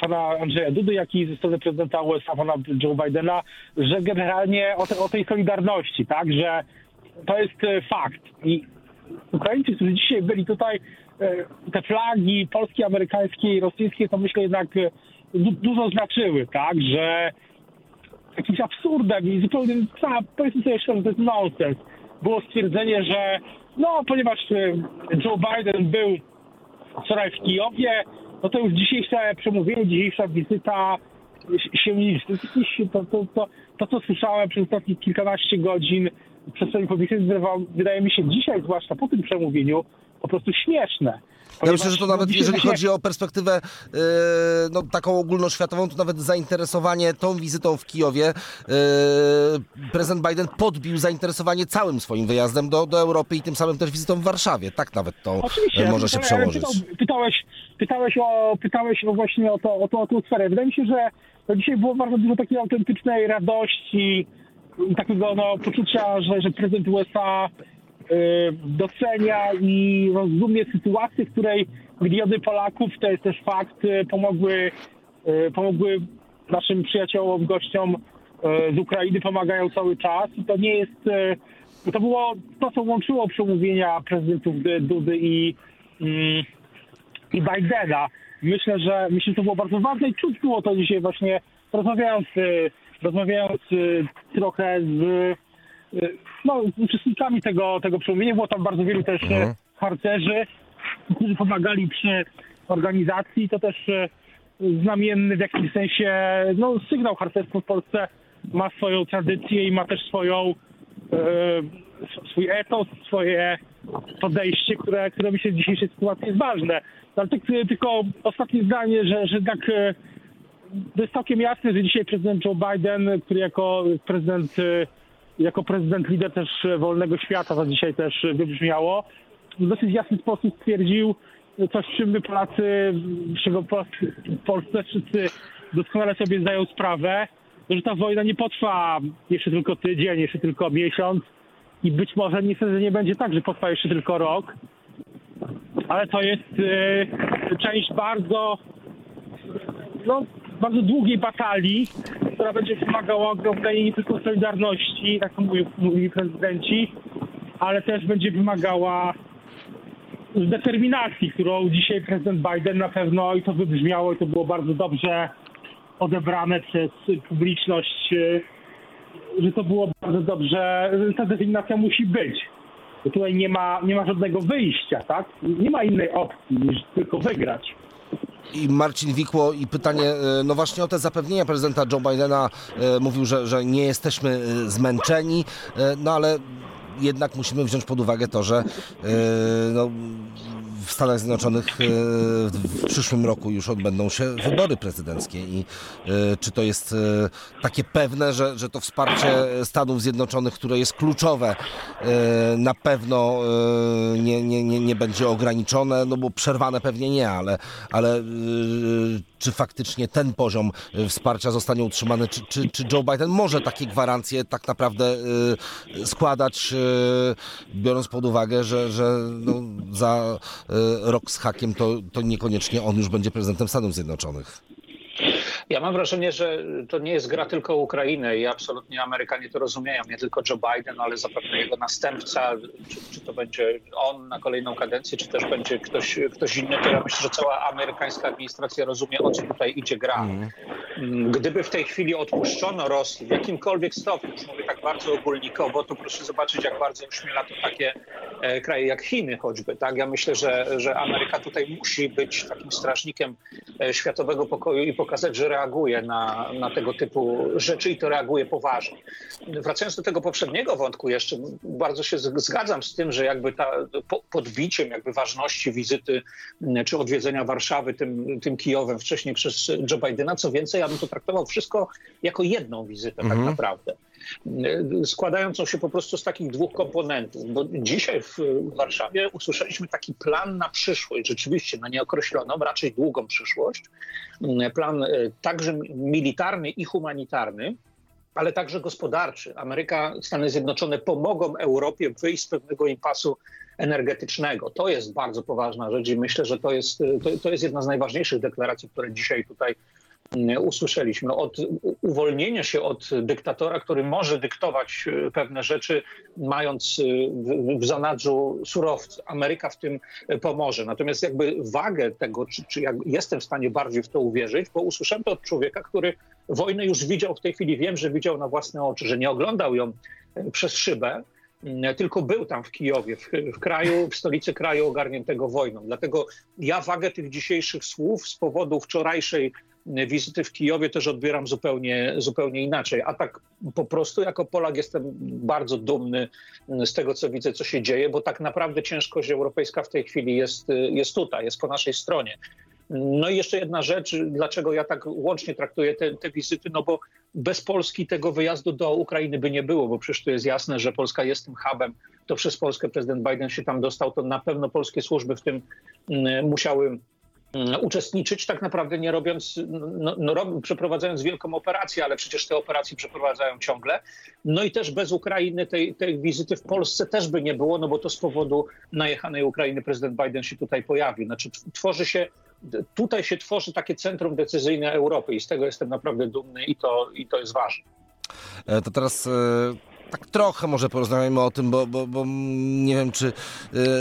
G: pana Andrzeja Dudy, jak i ze strony prezydenta USA, pana Joe Bidena, że generalnie o, te, o tej solidarności, tak? Że to jest fakt. I Ukraińcy, którzy dzisiaj byli tutaj, E, te flagi polskie, amerykańskie i rosyjskie to myślę jednak e, dużo znaczyły, tak, że jakimś absurdem i zupełnie, powiedzmy sobie szczerze, to jest nonsens. Było stwierdzenie, że no, ponieważ e, Joe Biden był wczoraj w Kijowie, no to już dzisiejsze przemówienie, dzisiejsza wizyta się liczy. To, to, to, to, co słyszałem przez ostatnie kilkanaście godzin w przestrzeni publicznej, wydaje mi się dzisiaj, zwłaszcza po tym przemówieniu, po prostu śmieszne.
B: Ja myślę, że to nawet, jeżeli chodzi o perspektywę yy, no, taką ogólnoświatową, to nawet zainteresowanie tą wizytą w Kijowie, yy, prezydent Biden podbił zainteresowanie całym swoim wyjazdem do, do Europy i tym samym też wizytą w Warszawie. Tak nawet to Oczywiście, może się przełożyć.
G: Pytał, pytałeś, pytałeś, o, pytałeś o właśnie o, to, o tą atmosferę. Wydaje mi się, że to dzisiaj było bardzo dużo takiej autentycznej radości i takiego no, poczucia, że, że prezydent USA Y, docenia i rozumie sytuację, w której miliony Polaków, to jest też fakt, y, pomogły, y, pomogły naszym przyjaciołom, gościom z Ukrainy, pomagają cały czas i to nie jest, to było to, co łączyło przemówienia prezydentów Dudy i, mm, i Bidena. Myślę, że myślę, że to było bardzo ważne i czuć było to dzisiaj właśnie rozmawiając, rozmawiając trochę z no, uczestnikami tego, tego przemówienia. Było tam bardzo wielu też mhm. harcerzy, którzy pomagali przy organizacji. To też e, znamienny w jakimś sensie, no sygnał harcerstwa w Polsce ma swoją tradycję i ma też swoją, e, swój etos, swoje podejście, które, które myślę w dzisiejszej sytuacji jest ważne. Ale tak, tylko ostatnie zdanie, że, że tak to jest całkiem jasne, że dzisiaj prezydent Joe Biden, który jako prezydent jako prezydent lider też wolnego świata, to dzisiaj też wybrzmiało, w dosyć jasny sposób stwierdził coś, czym my Polacy, czego w Polsce wszyscy doskonale sobie zdają sprawę, że ta wojna nie potrwa jeszcze tylko tydzień, jeszcze tylko miesiąc i być może niestety nie będzie tak, że potrwa jeszcze tylko rok, ale to jest część bardzo no, bardzo długiej batalii, która będzie wymagała ogromnej nie tylko solidarności, tak to mówili, mówili prezydenci, ale też będzie wymagała determinacji, którą dzisiaj prezydent Biden na pewno i to wybrzmiało i to było bardzo dobrze odebrane przez publiczność, że to było bardzo dobrze, ta determinacja musi być. Bo tutaj nie ma, nie ma żadnego wyjścia, tak? Nie ma innej opcji niż tylko wygrać
B: i Marcin Wikło i pytanie, e, no właśnie o te zapewnienia prezydenta Joe Bidena e, mówił, że, że nie jesteśmy e, zmęczeni, no ale jednak musimy wziąć pod uwagę to, że no, w Stanach Zjednoczonych e, w przyszłym roku już odbędą się wybory prezydenckie i e, czy to jest e, takie pewne, że, że to wsparcie Stanów Zjednoczonych, które jest kluczowe, na pewno nie, nie, nie, nie będzie ograniczone, no bo przerwane pewnie nie, ale, ale czy faktycznie ten poziom wsparcia zostanie utrzymany, czy, czy, czy Joe Biden może takie gwarancje tak naprawdę składać, biorąc pod uwagę, że, że no za rok z hakiem, to, to niekoniecznie on już będzie prezydentem Stanów Zjednoczonych.
H: Ja mam wrażenie, że to nie jest gra tylko Ukrainy i absolutnie Amerykanie to rozumieją. Nie tylko Joe Biden, ale zapewne jego następca, czy, czy to będzie on na kolejną kadencję, czy też będzie ktoś, ktoś inny. To ja myślę, że cała amerykańska administracja rozumie, o co tutaj idzie gra. Mhm. Gdyby w tej chwili odpuszczono Rosji w jakimkolwiek stopniu, już mówię tak bardzo ogólnikowo, to proszę zobaczyć, jak bardzo uśmiela to takie e, kraje jak Chiny choćby. Tak? Ja myślę, że, że Ameryka tutaj musi być takim strażnikiem e, światowego pokoju i pokazać, że reaguje na, na tego typu rzeczy i to reaguje poważnie. Wracając do tego poprzedniego wątku jeszcze, bardzo się zgadzam z tym, że jakby ta podbiciem jakby ważności wizyty czy odwiedzenia Warszawy tym, tym Kijowem wcześniej przez Joe Bidena, co więcej, ja bym to traktował wszystko jako jedną wizytę tak mhm. tak naprawdę składającą się po prostu z takich dwóch komponentów. Bo dzisiaj w Warszawie usłyszeliśmy taki plan na przyszłość, rzeczywiście na nieokreśloną, raczej długą przyszłość. Plan e, także militarny i humanitarny, ale także gospodarczy. Ameryka, Stany Zjednoczone pomogą Europie wyjść z pewnego impasu energetycznego. To jest bardzo poważna rzecz i myślę, że to jest, to, to jest jedna z najważniejszych deklaracji, które dzisiaj tutaj usłyszeliśmy. Od uwolnienia się od dyktatora, który może dyktować e, pewne rzeczy, mając e, w zanadrzu surowce. Ameryka w tym pomoże. Natomiast jakby wagę tego, czy, czy jestem w stanie bardziej w to uwierzyć, bo usłyszałem to od człowieka, który wojnę już widział w tej chwili, wiem, że widział na własne oczy, że nie oglądał ją e, przez szybę, tylko był tam w Kijowie, w, w, kraju, w stolicy kraju ogarniętego wojną. Dlatego ja wagę tych dzisiejszych słów z powodu wczorajszej wizyty w Kijowie też odbieram zupełnie, zupełnie inaczej. A tak po prostu jako Polak jestem bardzo dumny z tego, co widzę, co się dzieje, bo tak naprawdę ciężkość europejska w tej chwili jest, jest tutaj, jest po naszej stronie. No i jeszcze jedna rzecz, dlaczego ja tak łącznie traktuję te, te, wizyty, no bo bez Polski tego wyjazdu do Ukrainy by nie było, bo przecież to jest jasne, że Polska jest tym hubem, to przez Polskę prezydent Biden się tam dostał, to na pewno polskie służby w tym mm, musiały uczestniczyć, tak naprawdę nie robiąc, no, no, przeprowadzając wielką operację, ale przecież te operacje przeprowadzają ciągle. No i też bez Ukrainy tej, tej wizyty w Polsce też by nie było, no bo to z powodu najechanej Ukrainy prezydent Biden się tutaj pojawił. Znaczy tworzy się, tutaj się tworzy takie centrum decyzyjne Europy i z tego jestem naprawdę dumny i to, i to jest ważne.
B: E, to teraz e, tak trochę może porozmawiajmy o tym, bo, bo, bo nie wiem, czy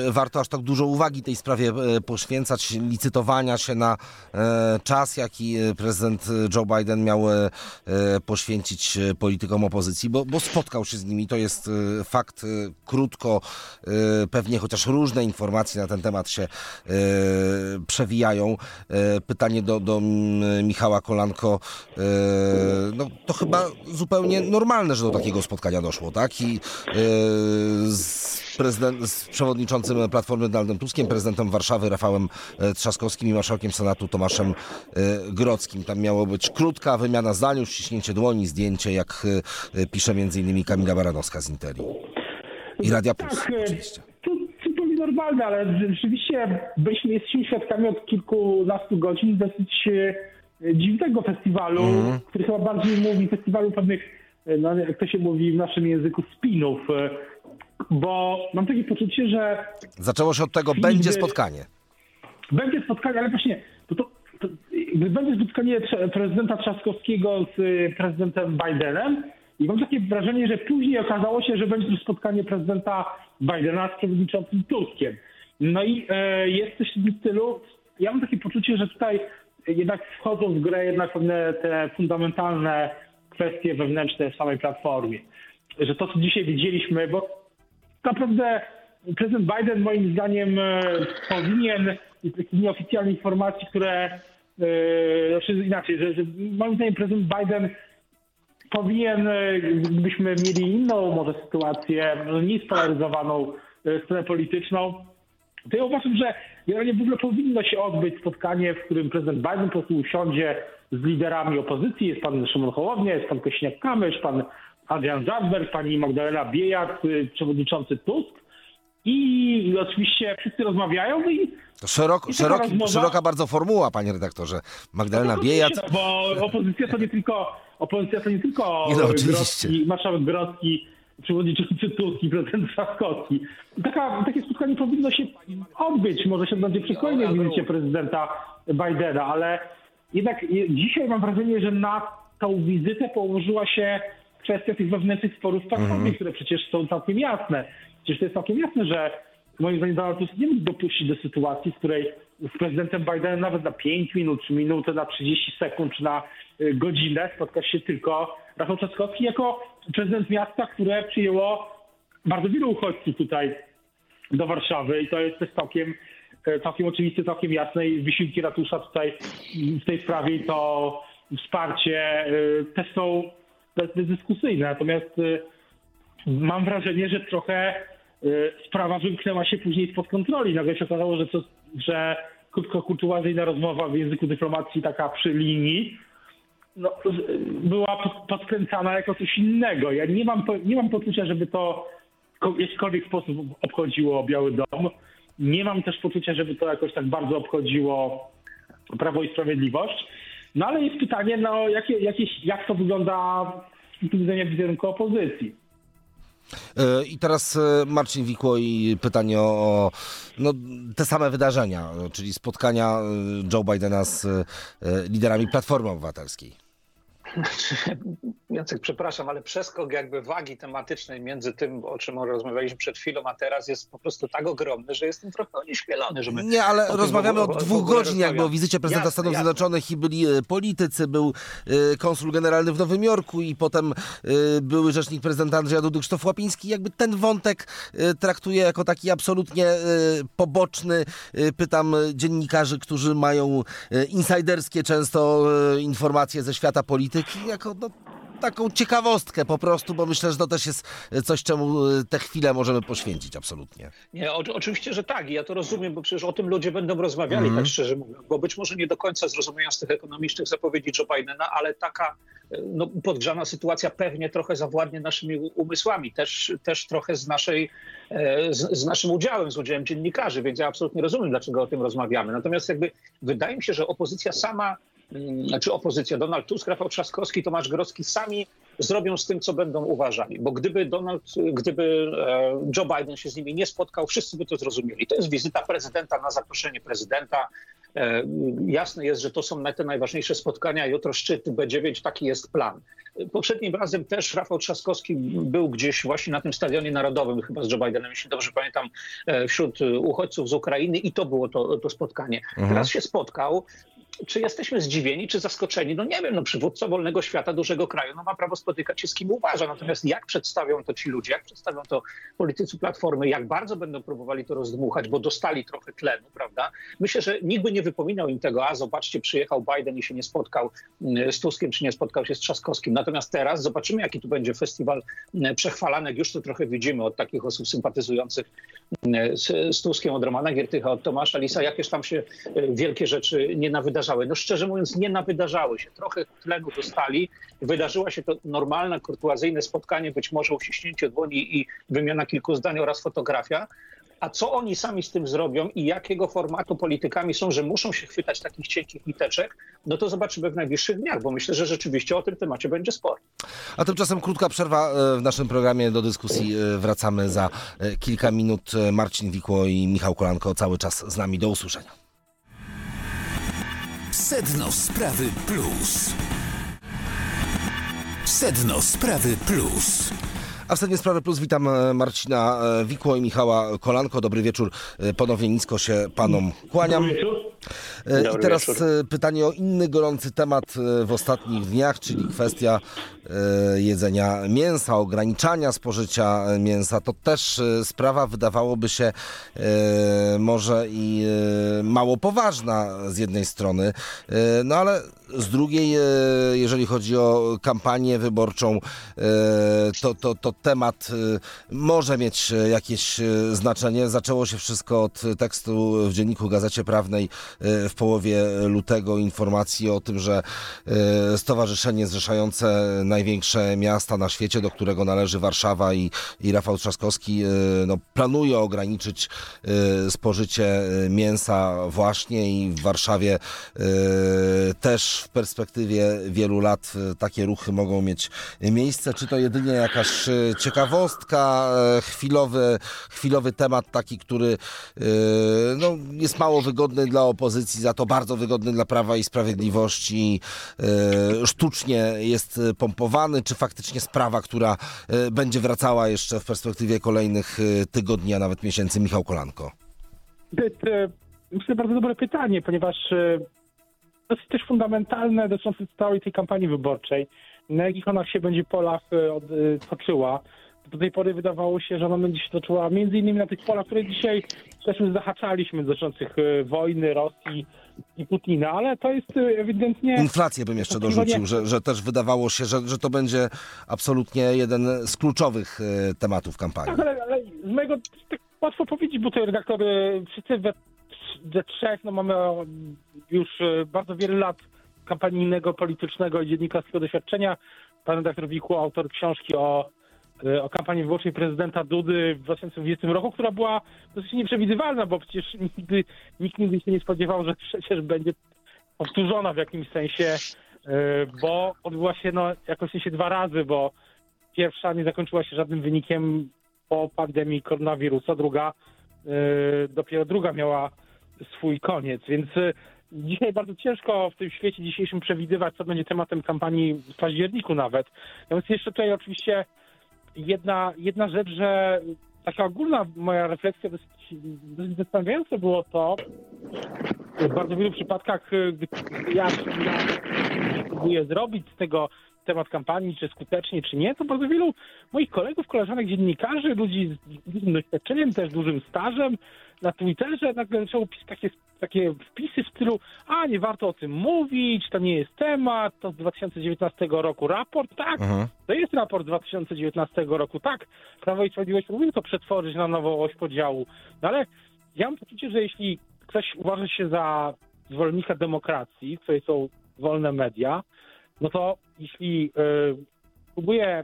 B: y, warto aż tak dużo uwagi tej sprawie y, poświęcać, licytowania się na y, czas, jaki prezydent Joe Biden miał poświęcić politykom opozycji, bo, bo spotkał się z nimi. To jest fakt krótko, pewnie chociaż różne informacje na ten temat się przewijają. Pytanie do, do Michała Kolanko, no to chyba zupełnie normalne, że do takiego spotkania doszło doszło, tak? I yy, z, prezydent, z przewodniczącym Platformy Donaldem Tuskiem, prezydentem Warszawy Rafałem e, Trzaskowskim i marszałkiem Senatu Tomaszem yy, Grodzkim. Tam miało być krótka wymiana zdań, ściśnięcie dłoni, zdjęcie, jak pisze innymi Kamila Baranowska z Interi. I Radia Plus tak, oczywiście.
G: Normalne, ale rzeczywiście byliśmy jesteśmy świadkami od kilkunastu godzin dosyć dziwnego festiwalu, mm. który chyba bardziej mówi festiwalu pewnych E, no, jak to się mówi w naszym języku, spinów, e, bo mam takie poczucie, że...
B: Zaczęło się od tego, będzie spotkanie.
G: Będzie spotkanie, ale właśnie to, to, to będzie spotkanie prezydenta Trzaskowskiego z e, prezydentem Bidenem i mam takie wrażenie, że później okazało się, że będzie spotkanie prezydenta Bidena z przewodniczącym Tuskiem. No i e, jest coś w tym stylu. Ja mam takie poczucie, że tutaj jednak wchodzą w grę jednak pewne te fundamentalne kwestie wewnętrzne w samej platformie. Że to, co dzisiaj widzieliśmy, bo naprawdę prezydent Biden moim zdaniem e, powinien, takich nieoficjalnych informacji, które, yy, znaczy inaczej, że, że moim zdaniem prezydent Biden powinien, e, gdybyśmy mieli inną może sytuację, mniej spolaryzowaną scenę polityczną, to ja uważam, że generalnie w ogóle powinno się odbyć spotkanie, w którym prezydent Biden po prostu usiądzie z liderami opozycji. Jest pan Szymon Hołownia, jest pan Kośniak-Kamysz, pan Adrian Zandberg, pani Magdalena Biejak, y, przewodniczący Tusk. I oczywiście wszyscy rozmawiają i
B: to szeroko, szeroki, rozmowa... szeroka bardzo formuła, panie redaktorze. Magdalena no Biejat.
G: No, bo opozycja to nie tylko opozycja to nie tylko nie, no, Grodzki, marszałek Grodzki, przewodniczący Tusk i prezydent Trzaskowski. Taka, takie spotkanie powinno się odbyć. Może się będzie przy kolejnej wizycie prezydenta Bidena, ale jednak dzisiaj mam wrażenie, że na tą wizytę położyła się kwestia tych wewnętrznych sporów w mm -hmm. które przecież są całkiem jasne. Przecież to jest całkiem jasne, że moim zdaniem Donald Tusk nie mógł dopuścić do sytuacji, w której z prezydentem Bidenem nawet na 5 minut, czy minutę, na 30 sekund, czy na y, godzinę spotka się tylko Rafał Trzaskowski jako prezydent miasta, które przyjęło bardzo wielu uchodźców tutaj do Warszawy i to jest też całkiem całkiem oczywiste, całkiem jasne i wysiłki ratusza tutaj w tej sprawie to wsparcie e, też są bez- bezdyskusyjne. Natomiast e, mam wrażenie, że trochę sprawa wymknęła się później spod kontroli. Nagle się okazało, że, to, że krótkokurtuazyjna rozmowa w języku dyplomacji taka przy linii no, była pod- podkręcana jako coś innego. Ja nie mam, nie mam poczucia, żeby to w jakikolwiek sposób obchodziło Biały Dom. Nie mam też poczucia, żeby to jakoś tak bardzo obchodziło Prawo i Sprawiedliwość. No ale jest pytanie, no, jakie, jakieś, jak to wygląda z punktu widzenia wizerunku opozycji.
B: E, I teraz e, Marcin Wikło i pytanie o, no, te same wydarzenia, czyli spotkania e, Joe Bidena z liderami Platformy Obywatelskiej.
H: Jacek, przepraszam, ale przeskok jakby wagi tematycznej między tym, o czym rozmawialiśmy przed chwilą, a teraz jest po prostu tak ogromny, że jestem trochę onieśmielony, że my
B: Nie, ale rozmawiamy od dwóch godzin, jakby o wizycie prezydenta
H: Jasne,
B: Stanów
H: jasne.
B: Zjednoczonych i byli e, politycy, był e, konsul generalny w Nowym Jorku i potem e, były rzecznik prezydenta Andrzeja Dudy Krzysztof Łapiński. Jakby ten wątek traktuje jako taki absolutnie poboczny. Pytam dziennikarzy, którzy mają e, insajderskie często informacje ze świata polityki, jako no, taką ciekawostkę po prostu, bo myślę, że to też jest coś, czemu e, tę chwilę możemy poświęcić absolutnie.
H: Nie, o, oczywiście, że tak. I ja to rozumiem, bo przecież o tym ludzie będą rozmawiali,
B: Mhm.
H: tak szczerze mówiąc. Bo być może nie do końca zrozumieją z tych ekonomicznych zapowiedzi Joe Bidena, ale taka e, no, podgrzana sytuacja pewnie trochę zawładnie naszymi umysłami. Też, też trochę z, naszej, e, z, z naszym udziałem, z udziałem dziennikarzy, więc ja absolutnie rozumiem, dlaczego o tym rozmawiamy. Natomiast jakby wydaje mi się, że opozycja sama mm, znaczy opozycja, Donald Tusk, Rafał Trzaskowski, Tomasz Grodzki sami zrobią z tym, co będą uważali. Bo gdyby Donald, gdyby e, Joe Biden się z nimi nie spotkał, wszyscy by to zrozumieli. To jest wizyta prezydenta na zaproszenie prezydenta. E, Jasne jest, że to są te najważniejsze spotkania. Jutro szczyt B9, taki jest plan. Poprzednim razem też Rafał Trzaskowski był gdzieś właśnie na tym stadionie narodowym, chyba z Joe Bidenem, jeśli dobrze pamiętam, e, wśród uchodźców z Ukrainy i to było to, to spotkanie. Teraz się spotkał. Czy jesteśmy zdziwieni, czy zaskoczeni? No nie wiem, no przywódca wolnego świata, dużego kraju, no ma prawo spotykać się z kim uważa. Natomiast jak przedstawią to ci ludzie, jak przedstawią to politycy Platformy, jak bardzo będą próbowali to rozdmuchać, bo dostali trochę tlenu, prawda? Myślę, że nikt by nie wypominał im tego, a zobaczcie, przyjechał Biden i się nie spotkał mm, z Tuskiem, czy nie spotkał się z Trzaskowskim. Natomiast teraz zobaczymy, jaki tu będzie festiwal mm, przechwalanek. Już to trochę widzimy od takich osób sympatyzujących mm, z, z Tuskiem, od Romana Giertycha, od Tomasza Lisa, jakieś tam się e, wielkie rzeczy nie nawydarzały. No szczerze mówiąc, nie nawydarzały się. Trochę tlenu dostali. Wydarzyło się to normalne, kurtuazyjne spotkanie, być może uściśnięcie dłoni i wymiana kilku zdań oraz fotografia. A co oni sami z tym zrobią i jakiego formatu politykami są, że muszą się chwytać takich cienkich niteczek, no to zobaczymy w najbliższych dniach, bo myślę, że rzeczywiście o tym temacie będzie sporo.
B: A tymczasem krótka przerwa e, w naszym programie. Do dyskusji e, wracamy za e, kilka minut. Marcin Wikło i Michał Kolanko cały czas z nami. Do usłyszenia.
A: Sedno Sprawy Plus. Sedno Sprawy Plus.
B: A w Sednie Sprawy Plus witam e, Marcina e, Wikło i Michała Kolanko. Dobry wieczór. E, Ponownie nisko się panom kłaniam. E, I
H: Dobry
B: teraz
H: wieczór.
B: e, pytanie o inny gorący temat e, w ostatnich dniach, czyli kwestia e, jedzenia mięsa, ograniczania spożycia mięsa. To też sprawa wydawałoby się może i mało poważna z jednej strony, no ale z drugiej, jeżeli chodzi o kampanię wyborczą, to, to, to temat może mieć jakieś znaczenie. Zaczęło się wszystko od tekstu w dzienniku Gazecie Prawnej w połowie lutego informacji o tym, że e, stowarzyszenie zrzeszające największe miasta na świecie, do którego należy Warszawa i, i Rafał Trzaskowski, e, no, planuje ograniczyć e, spożycie e, mięsa właśnie i w Warszawie e, też w perspektywie wielu lat e, takie ruchy mogą mieć miejsce. Czy to jedynie jakaś e, ciekawostka, e, chwilowy, chwilowy temat taki, który e, no, jest mało wygodny dla opozycji, za to bardzo wygodny dla Prawa i Sprawiedliwości, e, sztucznie jest pompowany, czy faktycznie sprawa, która e, będzie wracała jeszcze w perspektywie kolejnych e, tygodni, a nawet miesięcy. Michał Kolanko.
G: Myślę, bardzo dobre pytanie, ponieważ to jest też fundamentalne dotyczące całej tej kampanii wyborczej. Na jakich ona się będzie polach toczyła. Do tej pory wydawało się, że ona będzie się toczyła między innymi na tych polach, które dzisiaj też już zahaczaliśmy dotyczących e, wojny Rosji i Putina, ale to jest e, ewidentnie...
B: Inflację bym jeszcze dorzucił, że, że też wydawało się, że, że to będzie absolutnie jeden z kluczowych e, tematów kampanii.
G: Tak, ale, ale z mojego tak łatwo powiedzieć, bo tutaj redaktory wszyscy we, we trzech no mamy już bardzo wiele lat kampanijnego, politycznego i dziennikarskiego doświadczenia. Pan redaktor Wikło, autor książki o, o kampanii wyborczej prezydenta Dudy w 2020 roku, która była dosyć nieprzewidywalna, bo przecież nigdy, nikt nigdy się nie spodziewał, że <laughs> przecież będzie powtórzona w jakimś sensie, e, bo odbyła się no, jakoś sensie dwa razy, bo pierwsza nie zakończyła się żadnym wynikiem po pandemii koronawirusa, druga, e, dopiero druga miała swój koniec, więc e, dzisiaj bardzo ciężko w tym świecie dzisiejszym przewidywać, co będzie tematem kampanii w październiku nawet. Więc jeszcze tutaj oczywiście jedna, jedna rzecz, że taka ogólna moja refleksja dosyć, dosyć zastanawiające było to, w bardzo wielu przypadkach, e, gdy ja próbuję zrobić z tego temat kampanii, czy skutecznie, czy nie, to bardzo wielu moich kolegów, koleżanek, dziennikarzy, ludzi z dużym doświadczeniem, też dużym stażem na Twitterze nagle zaczęło pisać takie, takie wpisy w stylu a nie warto o tym mówić, to nie jest temat, to z 2019 roku raport, tak,
B: Mhm.
G: to jest raport 2019 roku, tak, Prawo i Sprawiedliwość próbuje to przetworzyć na nową oś podziału, no ale ja mam poczucie, że jeśli ktoś uważa się za zwolennika demokracji, w której są wolne media, no to jeśli y, próbuję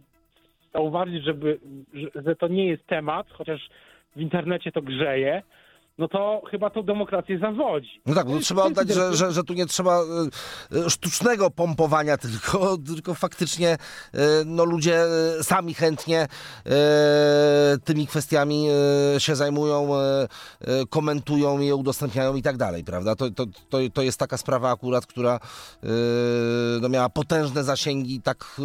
G: zauważyć, żeby, że, że to nie jest temat, chociaż w internecie to grzeje, no to chyba tą demokrację zawodzi.
B: No tak, bo trzeba oddać, że, że, że tu nie trzeba e, e, sztucznego pompowania, <laughs> tylko, tylko faktycznie e, no, ludzie sami chętnie tymi kwestiami się zajmują, komentują je, udostępniają i tak dalej, prawda? To, to, to, to jest taka sprawa akurat, która no, miała potężne zasięgi tak e,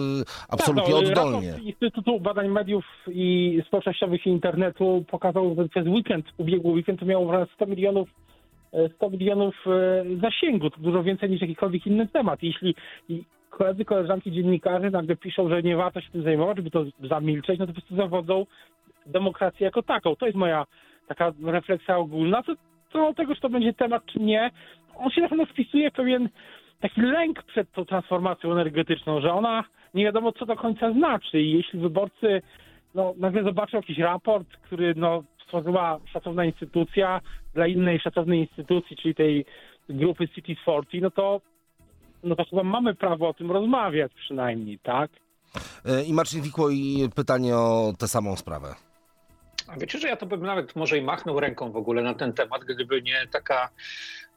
B: absolutnie
G: Tak, no,
B: oddolnie.
G: Instytutu Badań Mediów i Społecznościowych i Internetu pokazał, że przez weekend, ubiegły weekend to miało ponad 100 milionów e, 100 milionów e, zasięgu, to dużo więcej niż jakikolwiek inny temat. Jeśli koledzy, koleżanki, dziennikarze nagle piszą, że nie warto się tym zajmować, żeby to zamilczeć, no to po prostu zawodzą demokrację jako taką. To jest moja taka refleksja ogólna. Co, co do tego, czy to będzie temat, czy nie, on się na pewno wpisuje pewien taki lęk przed tą transformacją energetyczną, że ona nie wiadomo, co do końca znaczy. I jeśli wyborcy no, nagle zobaczą jakiś raport, który no, stworzyła szacowna instytucja dla innej szacownej instytucji, czyli tej grupy Cities 40, no to, no to chyba mamy prawo o tym rozmawiać przynajmniej, tak?
B: E, I Marcin Wikło i pytanie o tę samą sprawę.
H: A wiecie, że ja to bym nawet może i machnął ręką w ogóle na ten temat, gdyby nie taka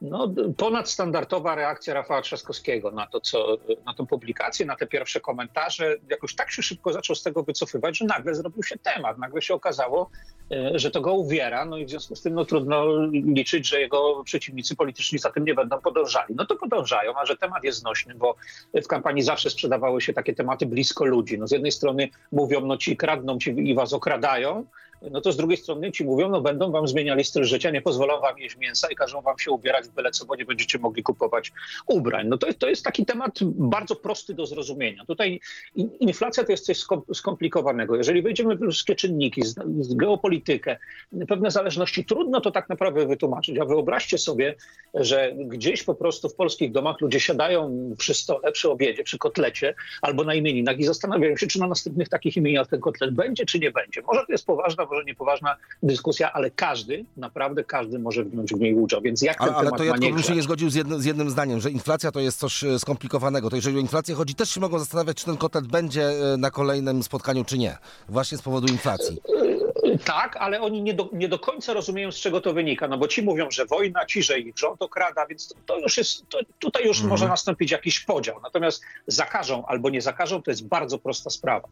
H: no, ponadstandardowa reakcja Rafała Trzaskowskiego na to, co, na tę publikację, na te pierwsze komentarze. Jakoś tak się szybko zaczął z tego wycofywać, że nagle zrobił się temat. Nagle się okazało, e, że to go uwiera, no i w związku z tym no, trudno liczyć, że jego przeciwnicy polityczni za tym nie będą podążali. No to podążają, a że temat jest znośny, bo w kampanii zawsze sprzedawały się takie tematy blisko ludzi. No, z jednej strony mówią, no ci kradną ci i was okradają, no to z drugiej strony ci mówią, no będą wam zmieniali styl życia, nie pozwolą wam jeść mięsa i każą wam się ubierać w byle co, bo nie będziecie mogli kupować ubrań. No to, to jest taki temat bardzo prosty do zrozumienia. Tutaj in- inflacja to jest coś skom- skomplikowanego. Jeżeli wejdziemy w wszystkie czynniki, z, geopolitykę, pewne zależności, trudno to tak naprawdę wytłumaczyć. A wyobraźcie sobie, że gdzieś po prostu w polskich domach ludzie siadają przy stole, przy obiedzie, przy kotlecie albo na imieninach i zastanawiają się, czy na następnych takich imieninach ten kotlet będzie, czy nie będzie. Może to jest poważna, może niepoważna dyskusja, ale każdy, naprawdę każdy może wziąć w niej udział. Więc jak
B: Ale,
H: ten
B: ale
H: temat
B: to Jacko bym się nie zgodził z jednym, z jednym zdaniem, że inflacja to jest coś e, skomplikowanego. To jeżeli o inflację chodzi, też się mogą zastanawiać, czy ten kotlet będzie e, na kolejnym spotkaniu, czy nie. Właśnie z powodu inflacji.
H: Tak, ale oni nie do, nie do końca rozumieją, z czego to wynika. No bo ci mówią, że wojna, ci, że ich rząd okrada, więc to, to już jest, to, tutaj już może nastąpić jakiś podział. Natomiast zakażą albo nie zakażą, to jest bardzo prosta sprawa.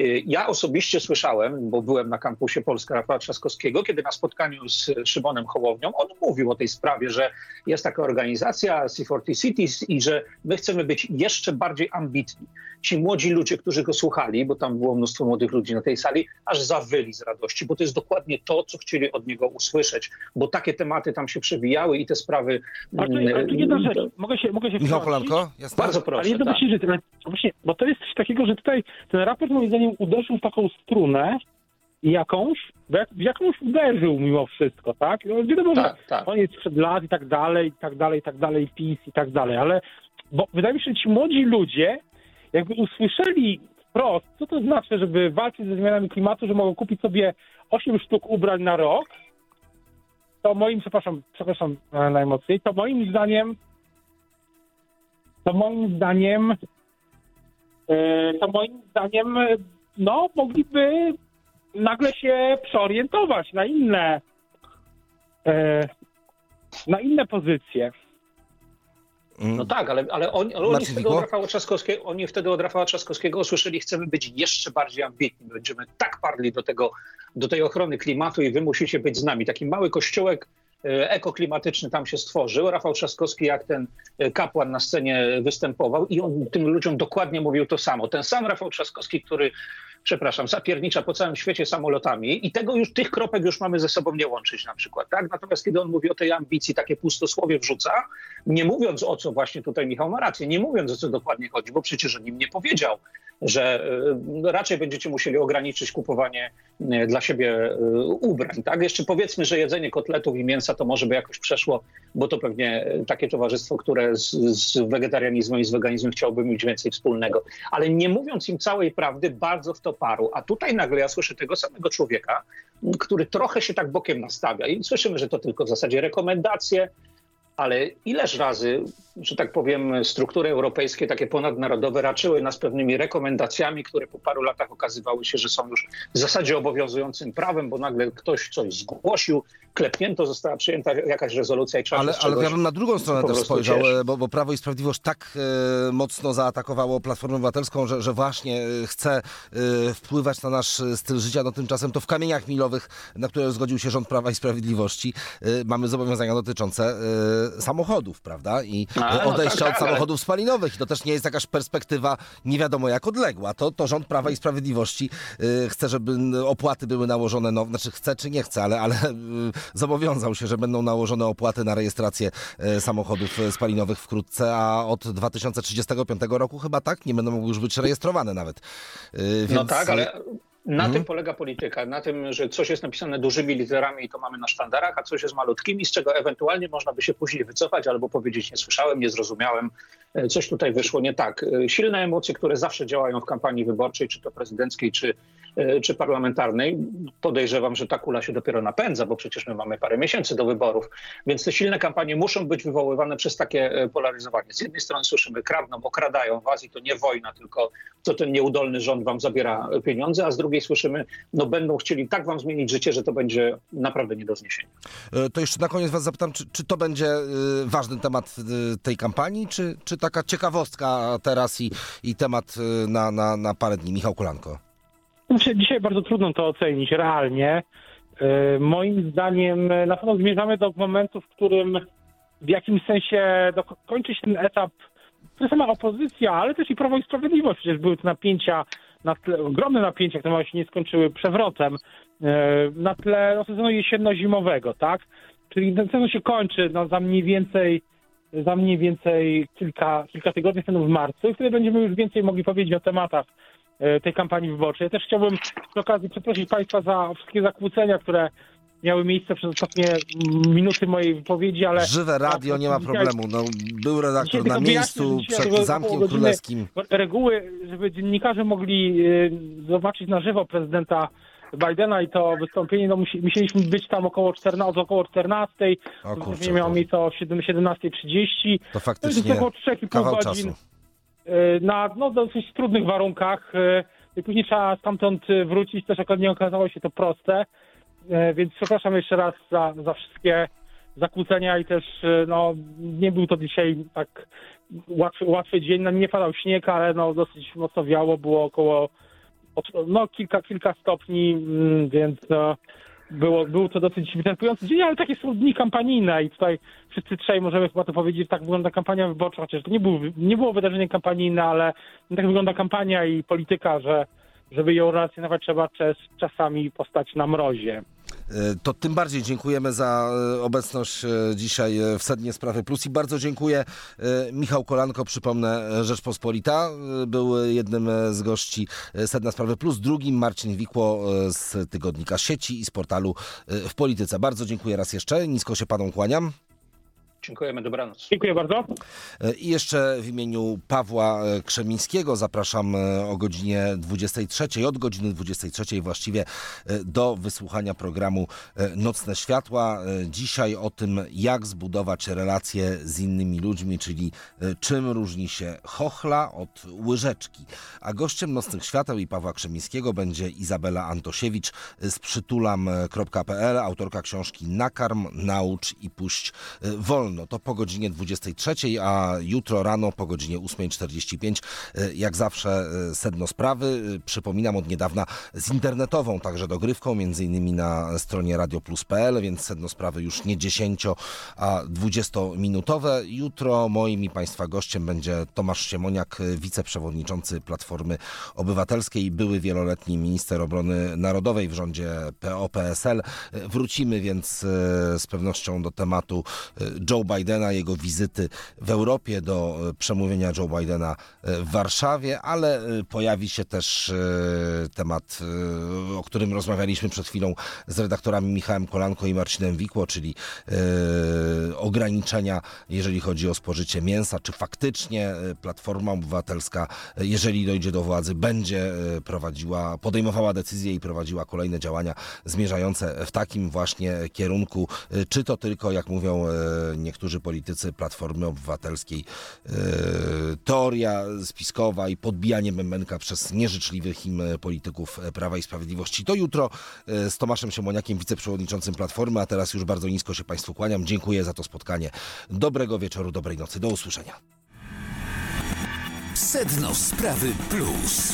H: Y, Ja osobiście słyszałem, bo byłem na kampusie Polska Rafała Trzaskowskiego, kiedy na spotkaniu z Szymonem Hołownią, on mówił o tej sprawie, że jest taka organizacja C40 Cities i że my chcemy być jeszcze bardziej ambitni. Ci młodzi ludzie, którzy go słuchali, bo tam było mnóstwo młodych ludzi na tej sali, aż zawyli z radości, bo to jest dokładnie to, co chcieli od niego usłyszeć, bo takie tematy tam się przewijały i te sprawy...
G: Ale tu, ale tu jedna rzecz, mogę się, mogę się
B: Michał? Polanko? Jasne?
H: Bardzo
G: Ale
H: proszę.
G: jedno
H: Tak.
G: właśnie, że, właśnie, bo to jest coś takiego, że tutaj ten raport moim zdaniem uderzył w taką strunę, jakąś, w jak- w jakąś uderzył mimo wszystko, tak? No, wiadomo,
H: Tak,
G: że
H: tak.
G: on jest przed lat i tak dalej, i tak dalej, i tak dalej, PiS i tak dalej, ale bo wydaje mi się, że ci młodzi ludzie jakby usłyszeli wprost, co to znaczy, żeby walczyć ze zmianami klimatu, że mogą kupić sobie 8 sztuk ubrań na rok, to moim, przepraszam, przepraszam e, najmocniej, to moim zdaniem to moim zdaniem e, to moim zdaniem no mogliby nagle się przeorientować na inne e, na inne pozycje.
B: Mm.
H: No tak, ale, ale oni, ale oni, wtedy od Rafała Trzaskowskiego, oni wtedy od Rafała Trzaskowskiego usłyszeli, chcemy być jeszcze bardziej ambitni, będziemy tak parli do, tego, do tej ochrony klimatu i wy musicie być z nami. Taki mały kościółek e, ekoklimatyczny tam się stworzył. Rafał Trzaskowski jak ten e, kapłan na scenie występował i on tym ludziom dokładnie mówił to samo. Ten sam Rafał Trzaskowski, który przepraszam, zapiernicza po całym świecie samolotami i tego już, tych kropek już mamy ze sobą nie łączyć na przykład, tak? Natomiast kiedy on mówi o tej ambicji, takie pustosłowie wrzuca, nie mówiąc o co właśnie tutaj Michał ma rację, nie mówiąc o co dokładnie chodzi, bo przecież o nim nie powiedział, że y, raczej będziecie musieli ograniczyć kupowanie y, dla siebie y, ubrań, tak? Jeszcze powiedzmy, że jedzenie kotletów i mięsa to może by jakoś przeszło, bo to pewnie takie towarzystwo, które z, z wegetarianizmem i z weganizmem chciałoby mieć więcej wspólnego. Ale nie mówiąc im całej prawdy, bardzo w to paru. A tutaj nagle ja słyszę tego samego człowieka, który trochę się tak bokiem nastawia i słyszymy, że to tylko w zasadzie rekomendacje, ale ileż razy, że tak powiem, struktury europejskie, takie ponadnarodowe, raczyły nas pewnymi rekomendacjami, które po paru latach okazywały się, że są już w zasadzie obowiązującym prawem, bo nagle ktoś coś zgłosił, klepnięto, została przyjęta jakaś rezolucja i trzeba
B: Ale, ale ja bym na drugą stronę też spojrzał, e, bo, bo Prawo i Sprawiedliwość tak e, mocno zaatakowało Platformę Obywatelską, że, że właśnie e, chce wpływać na nasz styl życia. No tymczasem to w kamieniach milowych, na które zgodził się rząd Prawa i Sprawiedliwości, mamy zobowiązania dotyczące samochodów, prawda? I
H: no
B: odejścia
H: tak,
B: od
H: tak,
B: samochodów spalinowych. I to też nie jest jakaś perspektywa nie wiadomo jak odległa. To, to rząd Prawa i Sprawiedliwości e, chce, żeby opłaty były nałożone, no, znaczy chce czy nie chce, ale, ale e, zobowiązał się, że będą nałożone opłaty na rejestrację e, samochodów e, spalinowych wkrótce, a od 2035 roku chyba tak, nie będą mogły już być rejestrowane nawet. E, Więc,
H: No tak, ale na
B: Mhm.
H: tym polega polityka, na tym, że coś jest napisane dużymi literami i to mamy na sztandarach, a coś jest malutkimi, z czego ewentualnie można by się później wycofać albo powiedzieć nie słyszałem, nie zrozumiałem, e, coś tutaj wyszło nie tak. E, Silne emocje, które zawsze działają w kampanii wyborczej, czy to prezydenckiej, czy, czy parlamentarnej, podejrzewam, że ta kula się dopiero napędza, bo przecież my mamy parę miesięcy do wyborów, więc te silne kampanie muszą być wywoływane przez takie e, polaryzowanie. Z jednej strony słyszymy, kradną, okradają was i to nie wojna, tylko to ten nieudolny rząd wam zabiera pieniądze, a z drugiej słyszymy, no będą chcieli tak wam zmienić życie, że to będzie naprawdę nie do zniesienia.
B: e, to jeszcze na koniec was zapytam, czy, czy to będzie e, ważny temat e, tej kampanii, czy, czy taka ciekawostka teraz i, i temat e, na, na, na parę dni? Michał Kolanko.
G: Znaczy, dzisiaj bardzo trudno to ocenić realnie. E, Moim zdaniem e, na pewno zmierzamy do momentu, w którym w jakimś sensie kończy się ten etap, to sama opozycja, ale też i Prawo i Sprawiedliwość. Przecież były te napięcia, na tle, ogromne napięcia, które się nie skończyły przewrotem, e, na tle no, sezonu jesienno-zimowego, tak? Czyli ten sezon się kończy no, za mniej więcej za mniej więcej kilka, kilka tygodni, w marcu i wtedy będziemy już więcej mogli powiedzieć o tematach tej kampanii wyborczej. Ja też chciałbym przy okazji przeprosić Państwa za wszystkie zakłócenia, które miały miejsce przez ostatnie mm, minuty mojej wypowiedzi, ale
B: Żywe radio, nie ma problemu. No, był redaktor na miejscu przed Zamkiem Królewskim.
G: reguły, żeby dziennikarze mogli y, zobaczyć na żywo prezydenta Bidena i to wystąpienie, no musi, musieliśmy być tam około 14, od około 14,
B: O kurczę,
G: wystąpienie miało
B: to-
G: miejsce o 7 17.30.
B: To
G: To jest
B: faktycznie
G: około 3,5
B: kawał
G: godzin
B: czasu.
G: Y, na no, dosyć trudnych warunkach. y, I później trzeba stamtąd y, wrócić, też akurat nie okazało się to proste. Więc przepraszam jeszcze raz za, za wszystkie zakłócenia i też no, nie był to dzisiaj tak łatwy, łatwy dzień. No, nie padał śnieg, ale no, dosyć mocno wiało, było około no, kilka, kilka stopni, mm, więc no, było, był to dosyć wyczerpujący dzień, ale takie są dni kampanijne i tutaj wszyscy trzej możemy chyba to powiedzieć, tak wygląda kampania wyborcza, chociaż to nie, był, nie było wydarzenie kampanijne, ale tak wygląda kampania i polityka, że żeby ją relacjonować trzeba czas, czasami postać na mrozie.
B: To tym bardziej dziękujemy za obecność dzisiaj w Sednie Sprawy Plus i bardzo dziękuję. Michał Kolanko, przypomnę, Rzeczpospolita, był jednym z gości Sedna Sprawy Plus, drugim Marcin Wikło z tygodnika sieci i z portalu w Polityce. Bardzo dziękuję raz jeszcze, nisko się panom kłaniam.
H: Dziękujemy, dobranoc.
G: Dziękuję bardzo.
B: I jeszcze w imieniu Pawła Krzemińskiego zapraszam o godzinie 23, od godziny 23 właściwie do wysłuchania programu Nocne Światła. Dzisiaj o tym, jak zbudować relacje z innymi ludźmi, czyli czym różni się chochla od łyżeczki. A gościem Nocnych Świateł i Pawła Krzemińskiego będzie Izabela Antosiewicz z przytulam.pl, autorka książki Nakarm, naucz i puść wolno no to po godzinie 23, a jutro rano po godzinie 8.45, jak zawsze sedno sprawy. Przypominam od niedawna z internetową także dogrywką, między innymi na stronie radioplus.pl, więc sedno sprawy już nie 10, a 20-minutowe. Jutro moim i Państwa gościem będzie Tomasz Siemoniak, wiceprzewodniczący Platformy Obywatelskiej, były wieloletni minister obrony narodowej w rządzie PO-PSL. Wrócimy więc z pewnością do tematu Joe Bidena, jego wizyty w Europie, do e, przemówienia Joe Bidena e, w Warszawie, ale e, pojawi się też temat, o którym rozmawialiśmy przed chwilą z redaktorami Michałem Kolanko i Marcinem Wikło, czyli ograniczenia, jeżeli chodzi o spożycie mięsa. Czy faktycznie Platforma Obywatelska, jeżeli dojdzie do władzy, będzie prowadziła, podejmowała decyzje i prowadziła kolejne działania zmierzające w takim właśnie kierunku, czy to tylko, jak mówią niektórzy, niektórzy politycy Platformy Obywatelskiej e, teoria spiskowa i podbijanie bębenka przez nieżyczliwych im polityków Prawa i Sprawiedliwości. To jutro e, z Tomaszem Siemoniakiem, wiceprzewodniczącym Platformy, a teraz już bardzo nisko się Państwu kłaniam. Dziękuję za to spotkanie. Dobrego wieczoru, dobrej nocy. Do usłyszenia.
A: Sedno Sprawy Plus.